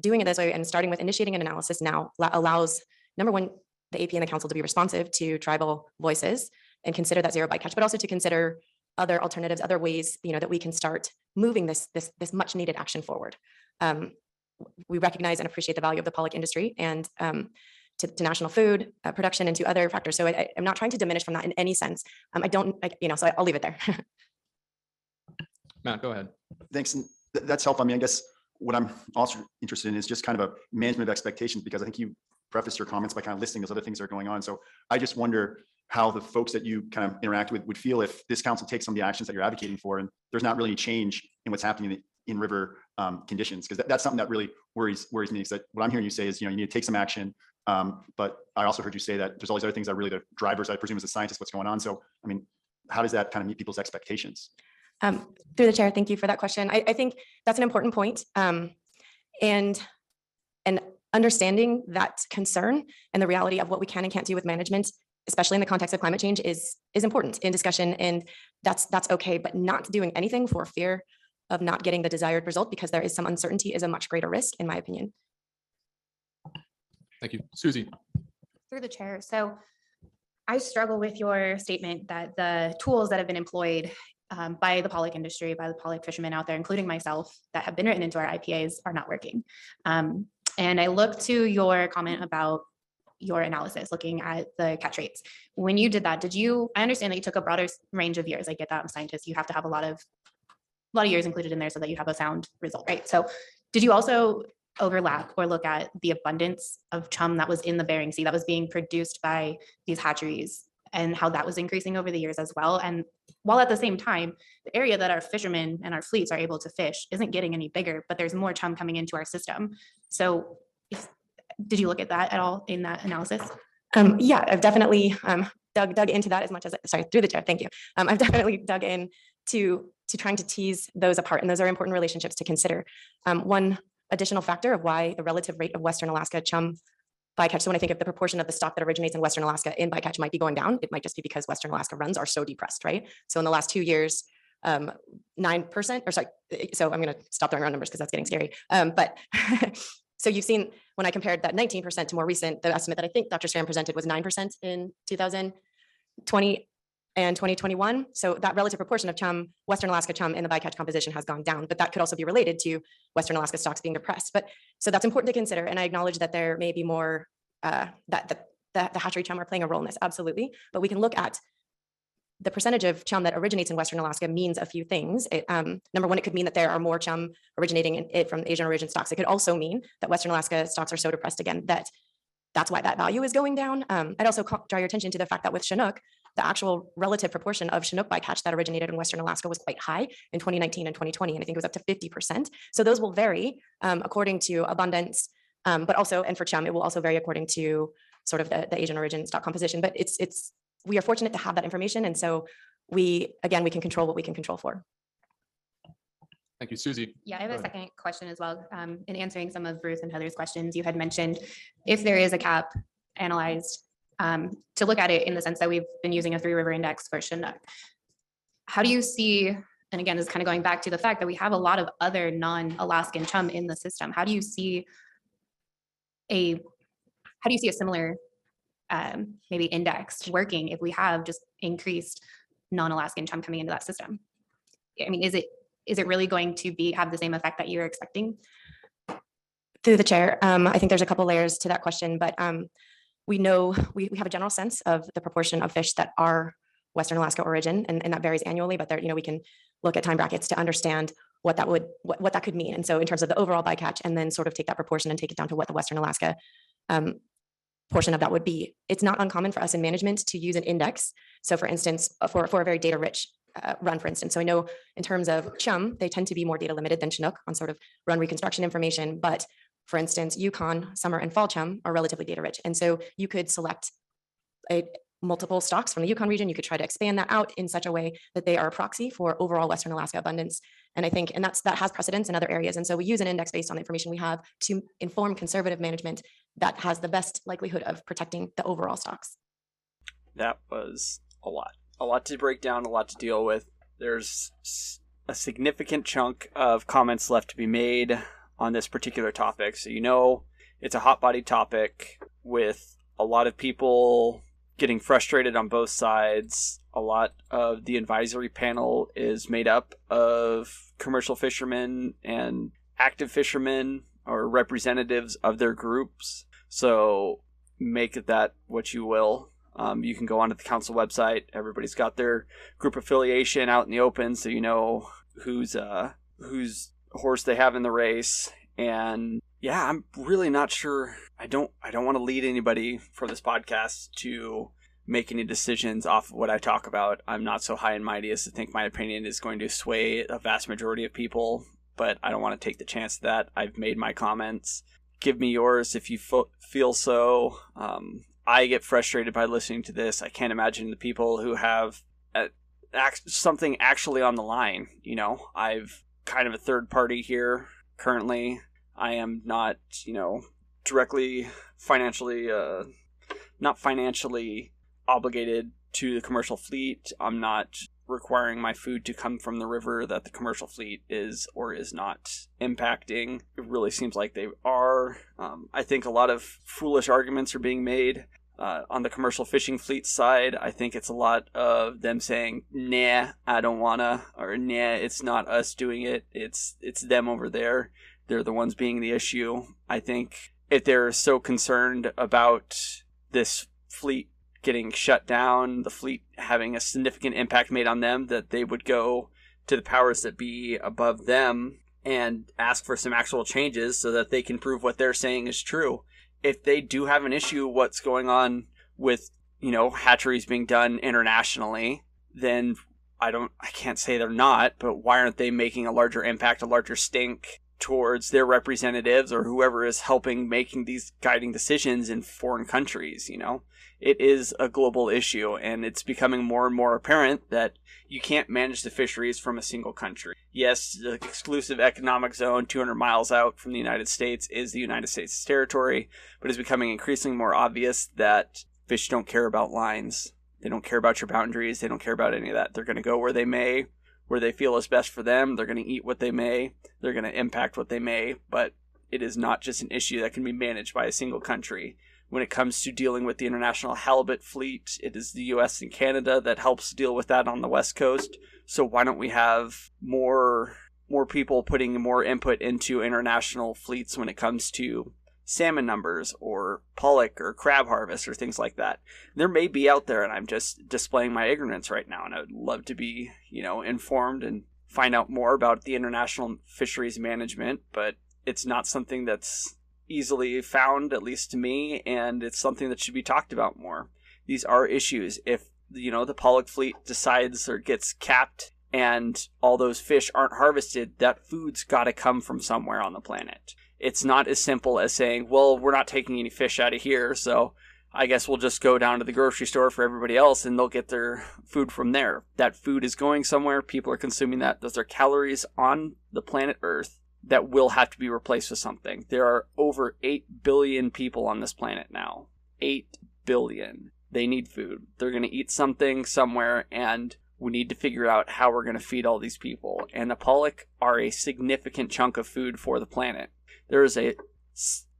doing it this way and starting with initiating an analysis now allows, number one, the AP and the council to be responsive to tribal voices and consider that zero bycatch, but also to consider other alternatives, other ways, you know, that we can start moving this, this, this much needed action forward. Um, we recognize and appreciate the value of the pollock industry and um, to, to national food uh, production and to other factors. So I, I- I'm not trying to diminish from that in any sense. Um, I don't, I- you know, so I'll leave it there. (laughs) Matt, go ahead. Thanks. th- That's helpful. I mean, I guess what I'm also interested in is just kind of a management of expectations, because I think you prefaced your comments by kind of listing those other things that are going on. So I just wonder how the folks that you kind of interact with would feel if this council takes some of the actions that you're advocating for, and there's not really any change in what's happening in, the in river um, conditions, because that's something that really worries, worries me, that what I'm hearing you say is, you know, you need to take some action. Um, But I also heard you say that there's all these other things that really the drivers, I presume, as a scientist, what's going on. So, I mean, how does that kind of meet people's expectations? Um, through the chair, thank you for that question. I, I think that's an important point. Um, and, and understanding that concern and the reality of what we can and can't do with management, especially in the context of climate change is, is important in discussion. And that's, that's okay, but not doing anything for fear of not getting the desired result because there is some uncertainty is a much greater risk, in my opinion. Thank you. Susie. Through the chair. So I struggle with your statement that the tools that have been employed um, by the pollock industry, by the pollock fishermen out there, including myself, that have been written into our IPAs are not working. Um, and I look to your comment about your analysis, looking at the catch rates. When you did that, did you, I understand that you took a broader range of years. I get that, I'm a scientist. You have to have a lot of, a lot of years included in there so that you have a sound result, right? So did you also overlap or look at the abundance of chum that was in the Bering Sea that was being produced by these hatcheries and how that was increasing over the years as well. And while at the same time, the area that our fishermen and our fleets are able to fish isn't getting any bigger, but there's more chum coming into our system. So if, did you look at that at all in that analysis? Um, yeah, I've definitely um, dug dug into that as much as I, sorry through the chair. Thank you. Um, I've (laughs) definitely dug in to to trying to tease those apart, and those are important relationships to consider. Um, one additional factor of why the relative rate of Western Alaska chum bycatch. So when I think of the proportion of the stock that originates in Western Alaska in bycatch might be going down, it might just be because Western Alaska runs are so depressed, right? So in the last two years, um, nine percent, or sorry, so I'm going to stop throwing around numbers because that's getting scary. Um, but (laughs) so you've seen when I compared that 19% to more recent, the estimate that I think Dr. Strand presented was 9% in 2020 and 2021. So that relative proportion of chum, Western Alaska chum in the bycatch composition has gone down, but that could also be related to Western Alaska stocks being depressed. But so that's important to consider. And I acknowledge that there may be more uh, that the, hatchery chum are playing a role in this, absolutely. But we can look at the percentage of chum that originates in Western Alaska means a few things. It, um, number one, it could mean that there are more chum originating in it from Asian origin stocks. It could also mean that Western Alaska stocks are so depressed again that that's why that value is going down. Um, I'd also call, draw your attention to the fact that with Chinook, the actual relative proportion of Chinook bycatch that originated in Western Alaska was quite high in 2019 and 2020, and I think it was up to 50%. So those will vary um, according to abundance, um, but also, and for chum, it will also vary according to sort of the, the Asian origin stock composition. But it's it's we are fortunate to have that information, and so we again we can control what we can control for. Thank you, Susie. Yeah, I have Go a ahead. second question as well. Um, in answering some of Ruth and Heather's questions, you had mentioned if there is a cap analyzed, um, to look at it in the sense that we've been using a three river index for Chinook. How do you see, and again, this is kind of going back to the fact that we have a lot of other non-Alaskan chum in the system. How do you see a, how do you see a similar um, maybe index working if we have just increased non-Alaskan chum coming into that system? I mean, is it, is it really going to be, have the same effect that you're expecting? Through the chair, um, I think there's a couple layers to that question, but um, we know, we, we have a general sense of the proportion of fish that are Western Alaska origin, and, and that varies annually, but there, you know, we can look at time brackets to understand what that would, what, what that could mean. And so in terms of the overall bycatch, and then sort of take that proportion and take it down to what the Western Alaska um, portion of that would be. It's not uncommon for us in management to use an index. So for instance, uh, for, for a very data rich uh, run, for instance. So I know in terms of chum, they tend to be more data limited than Chinook on sort of run reconstruction information. But for instance, Yukon, summer and fall chum are relatively data rich. And so you could select a multiple stocks from the Yukon region. You could try to expand that out in such a way that they are a proxy for overall Western Alaska abundance. And I think, and that's, that has precedence in other areas. And so we use an index based on the information we have to inform conservative management that has the best likelihood of protecting the overall stocks. That was a lot. A lot to break down, a lot to deal with. There's a significant chunk of comments left to be made on this particular topic. So, you know, it's a hot body topic with a lot of people getting frustrated on both sides. A lot of the advisory panel is made up of commercial fishermen and active fishermen or representatives of their groups. So make that what you will. Um, you can go onto the council website. Everybody's got their group affiliation out in the open, so you know who's uh, whose horse they have in the race. And yeah, I'm really not sure. I don't. I don't want to lead anybody for this podcast to make any decisions off of what I talk about. I'm not so high and mighty as to think my opinion is going to sway a vast majority of people, but I don't want to take the chance that I've made my comments. Give me yours if you fo- feel so. Um, I get frustrated by listening to this. I can't imagine the people who have uh act- something actually on the line. You know, I've kind of a third party here currently. I am not, you know, directly financially, uh, not financially obligated to the commercial fleet. I'm not requiring my food to come from the river that the commercial fleet is or is not impacting. It really seems like they are. Um, I think a lot of foolish arguments are being made. Uh, on the commercial fishing fleet side, I think it's a lot of them saying, "Nah, I don't wanna," or "Nah, it's not us doing it. It's it's them over there. They're the ones being the issue." I think if they're so concerned about this fleet getting shut down, the fleet having a significant impact made on them, that they would go to the powers that be above them and ask for some actual changes so that they can prove what they're saying is true. If they do have an issue what's going on with, you know, hatcheries being done internationally, then I don't I can't say they're not, but why aren't they making a larger impact, a larger stink towards their representatives or whoever is helping making these guiding decisions in foreign countries, you know? It is a global issue and it's becoming more and more apparent that you can't manage the fisheries from a single country. Yes, the exclusive economic zone 200 miles out from the United States is the United States territory, but it's becoming increasingly more obvious that fish don't care about lines. They don't care about your boundaries. They don't care about any of that. They're going to go where they may, where they feel is best for them. They're going to eat what they may. They're going to impact what they may, but it is not just an issue that can be managed by a single country. When it comes to dealing with the international halibut fleet, it is the US and Canada that helps deal with that on the West Coast. So why don't we have more more people putting more input into international fleets when it comes to salmon numbers or pollock or crab harvest or things like that. There may be out there and I'm just displaying my ignorance right now and I would love to be, you know, informed and find out more about the international fisheries management, but it's not something that's easily found at least to me and it's something that should be talked about more. These are issues if you know the pollock fleet decides or gets capped and all those fish aren't harvested, that food's got to come from somewhere on the planet it's not as simple as saying, well, we're not taking any fish out of here, so I guess we'll just go down to the grocery store for everybody else and they'll get their food from there. That food is going somewhere, people are consuming that. Those are calories on the planet Earth that will have to be replaced with something. There are over 8 billion people on this planet now. 8 billion. They need food. They're going to eat something somewhere and we need to figure out how we're going to feed all these people. And the pollock are a significant chunk of food for the planet there is a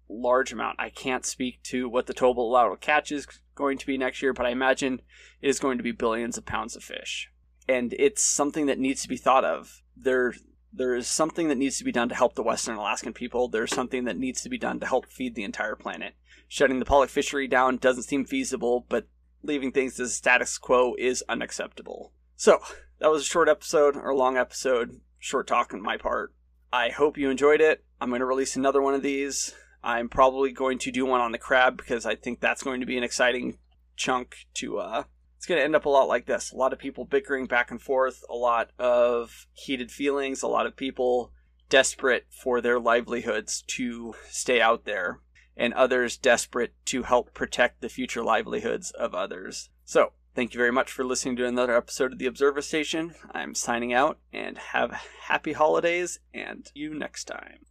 large amount. I can't speak to what the total allowable catch is going to be next year, but I imagine it is going to be billions of pounds of fish. And it's something that needs to be thought of. There, there is something that needs to be done to help the Western Alaskan people. There's something that needs to be done to help feed the entire planet. Shutting the pollock fishery down doesn't seem feasible, but leaving things as a status quo is unacceptable. So, that was a short episode, or a long episode, short talk on my part. I hope you enjoyed it. I'm going to release another one of these. I'm probably going to do one on the crab because I think that's going to be an exciting chunk to uh it's going to end up a lot like this. A lot of people bickering back and forth, a lot of heated feelings, a lot of people desperate for their livelihoods to stay out there, and others desperate to help protect the future livelihoods of others. So, Thank you very much for listening to another episode of the Observer Station. I'm signing out and have happy holidays and you next time.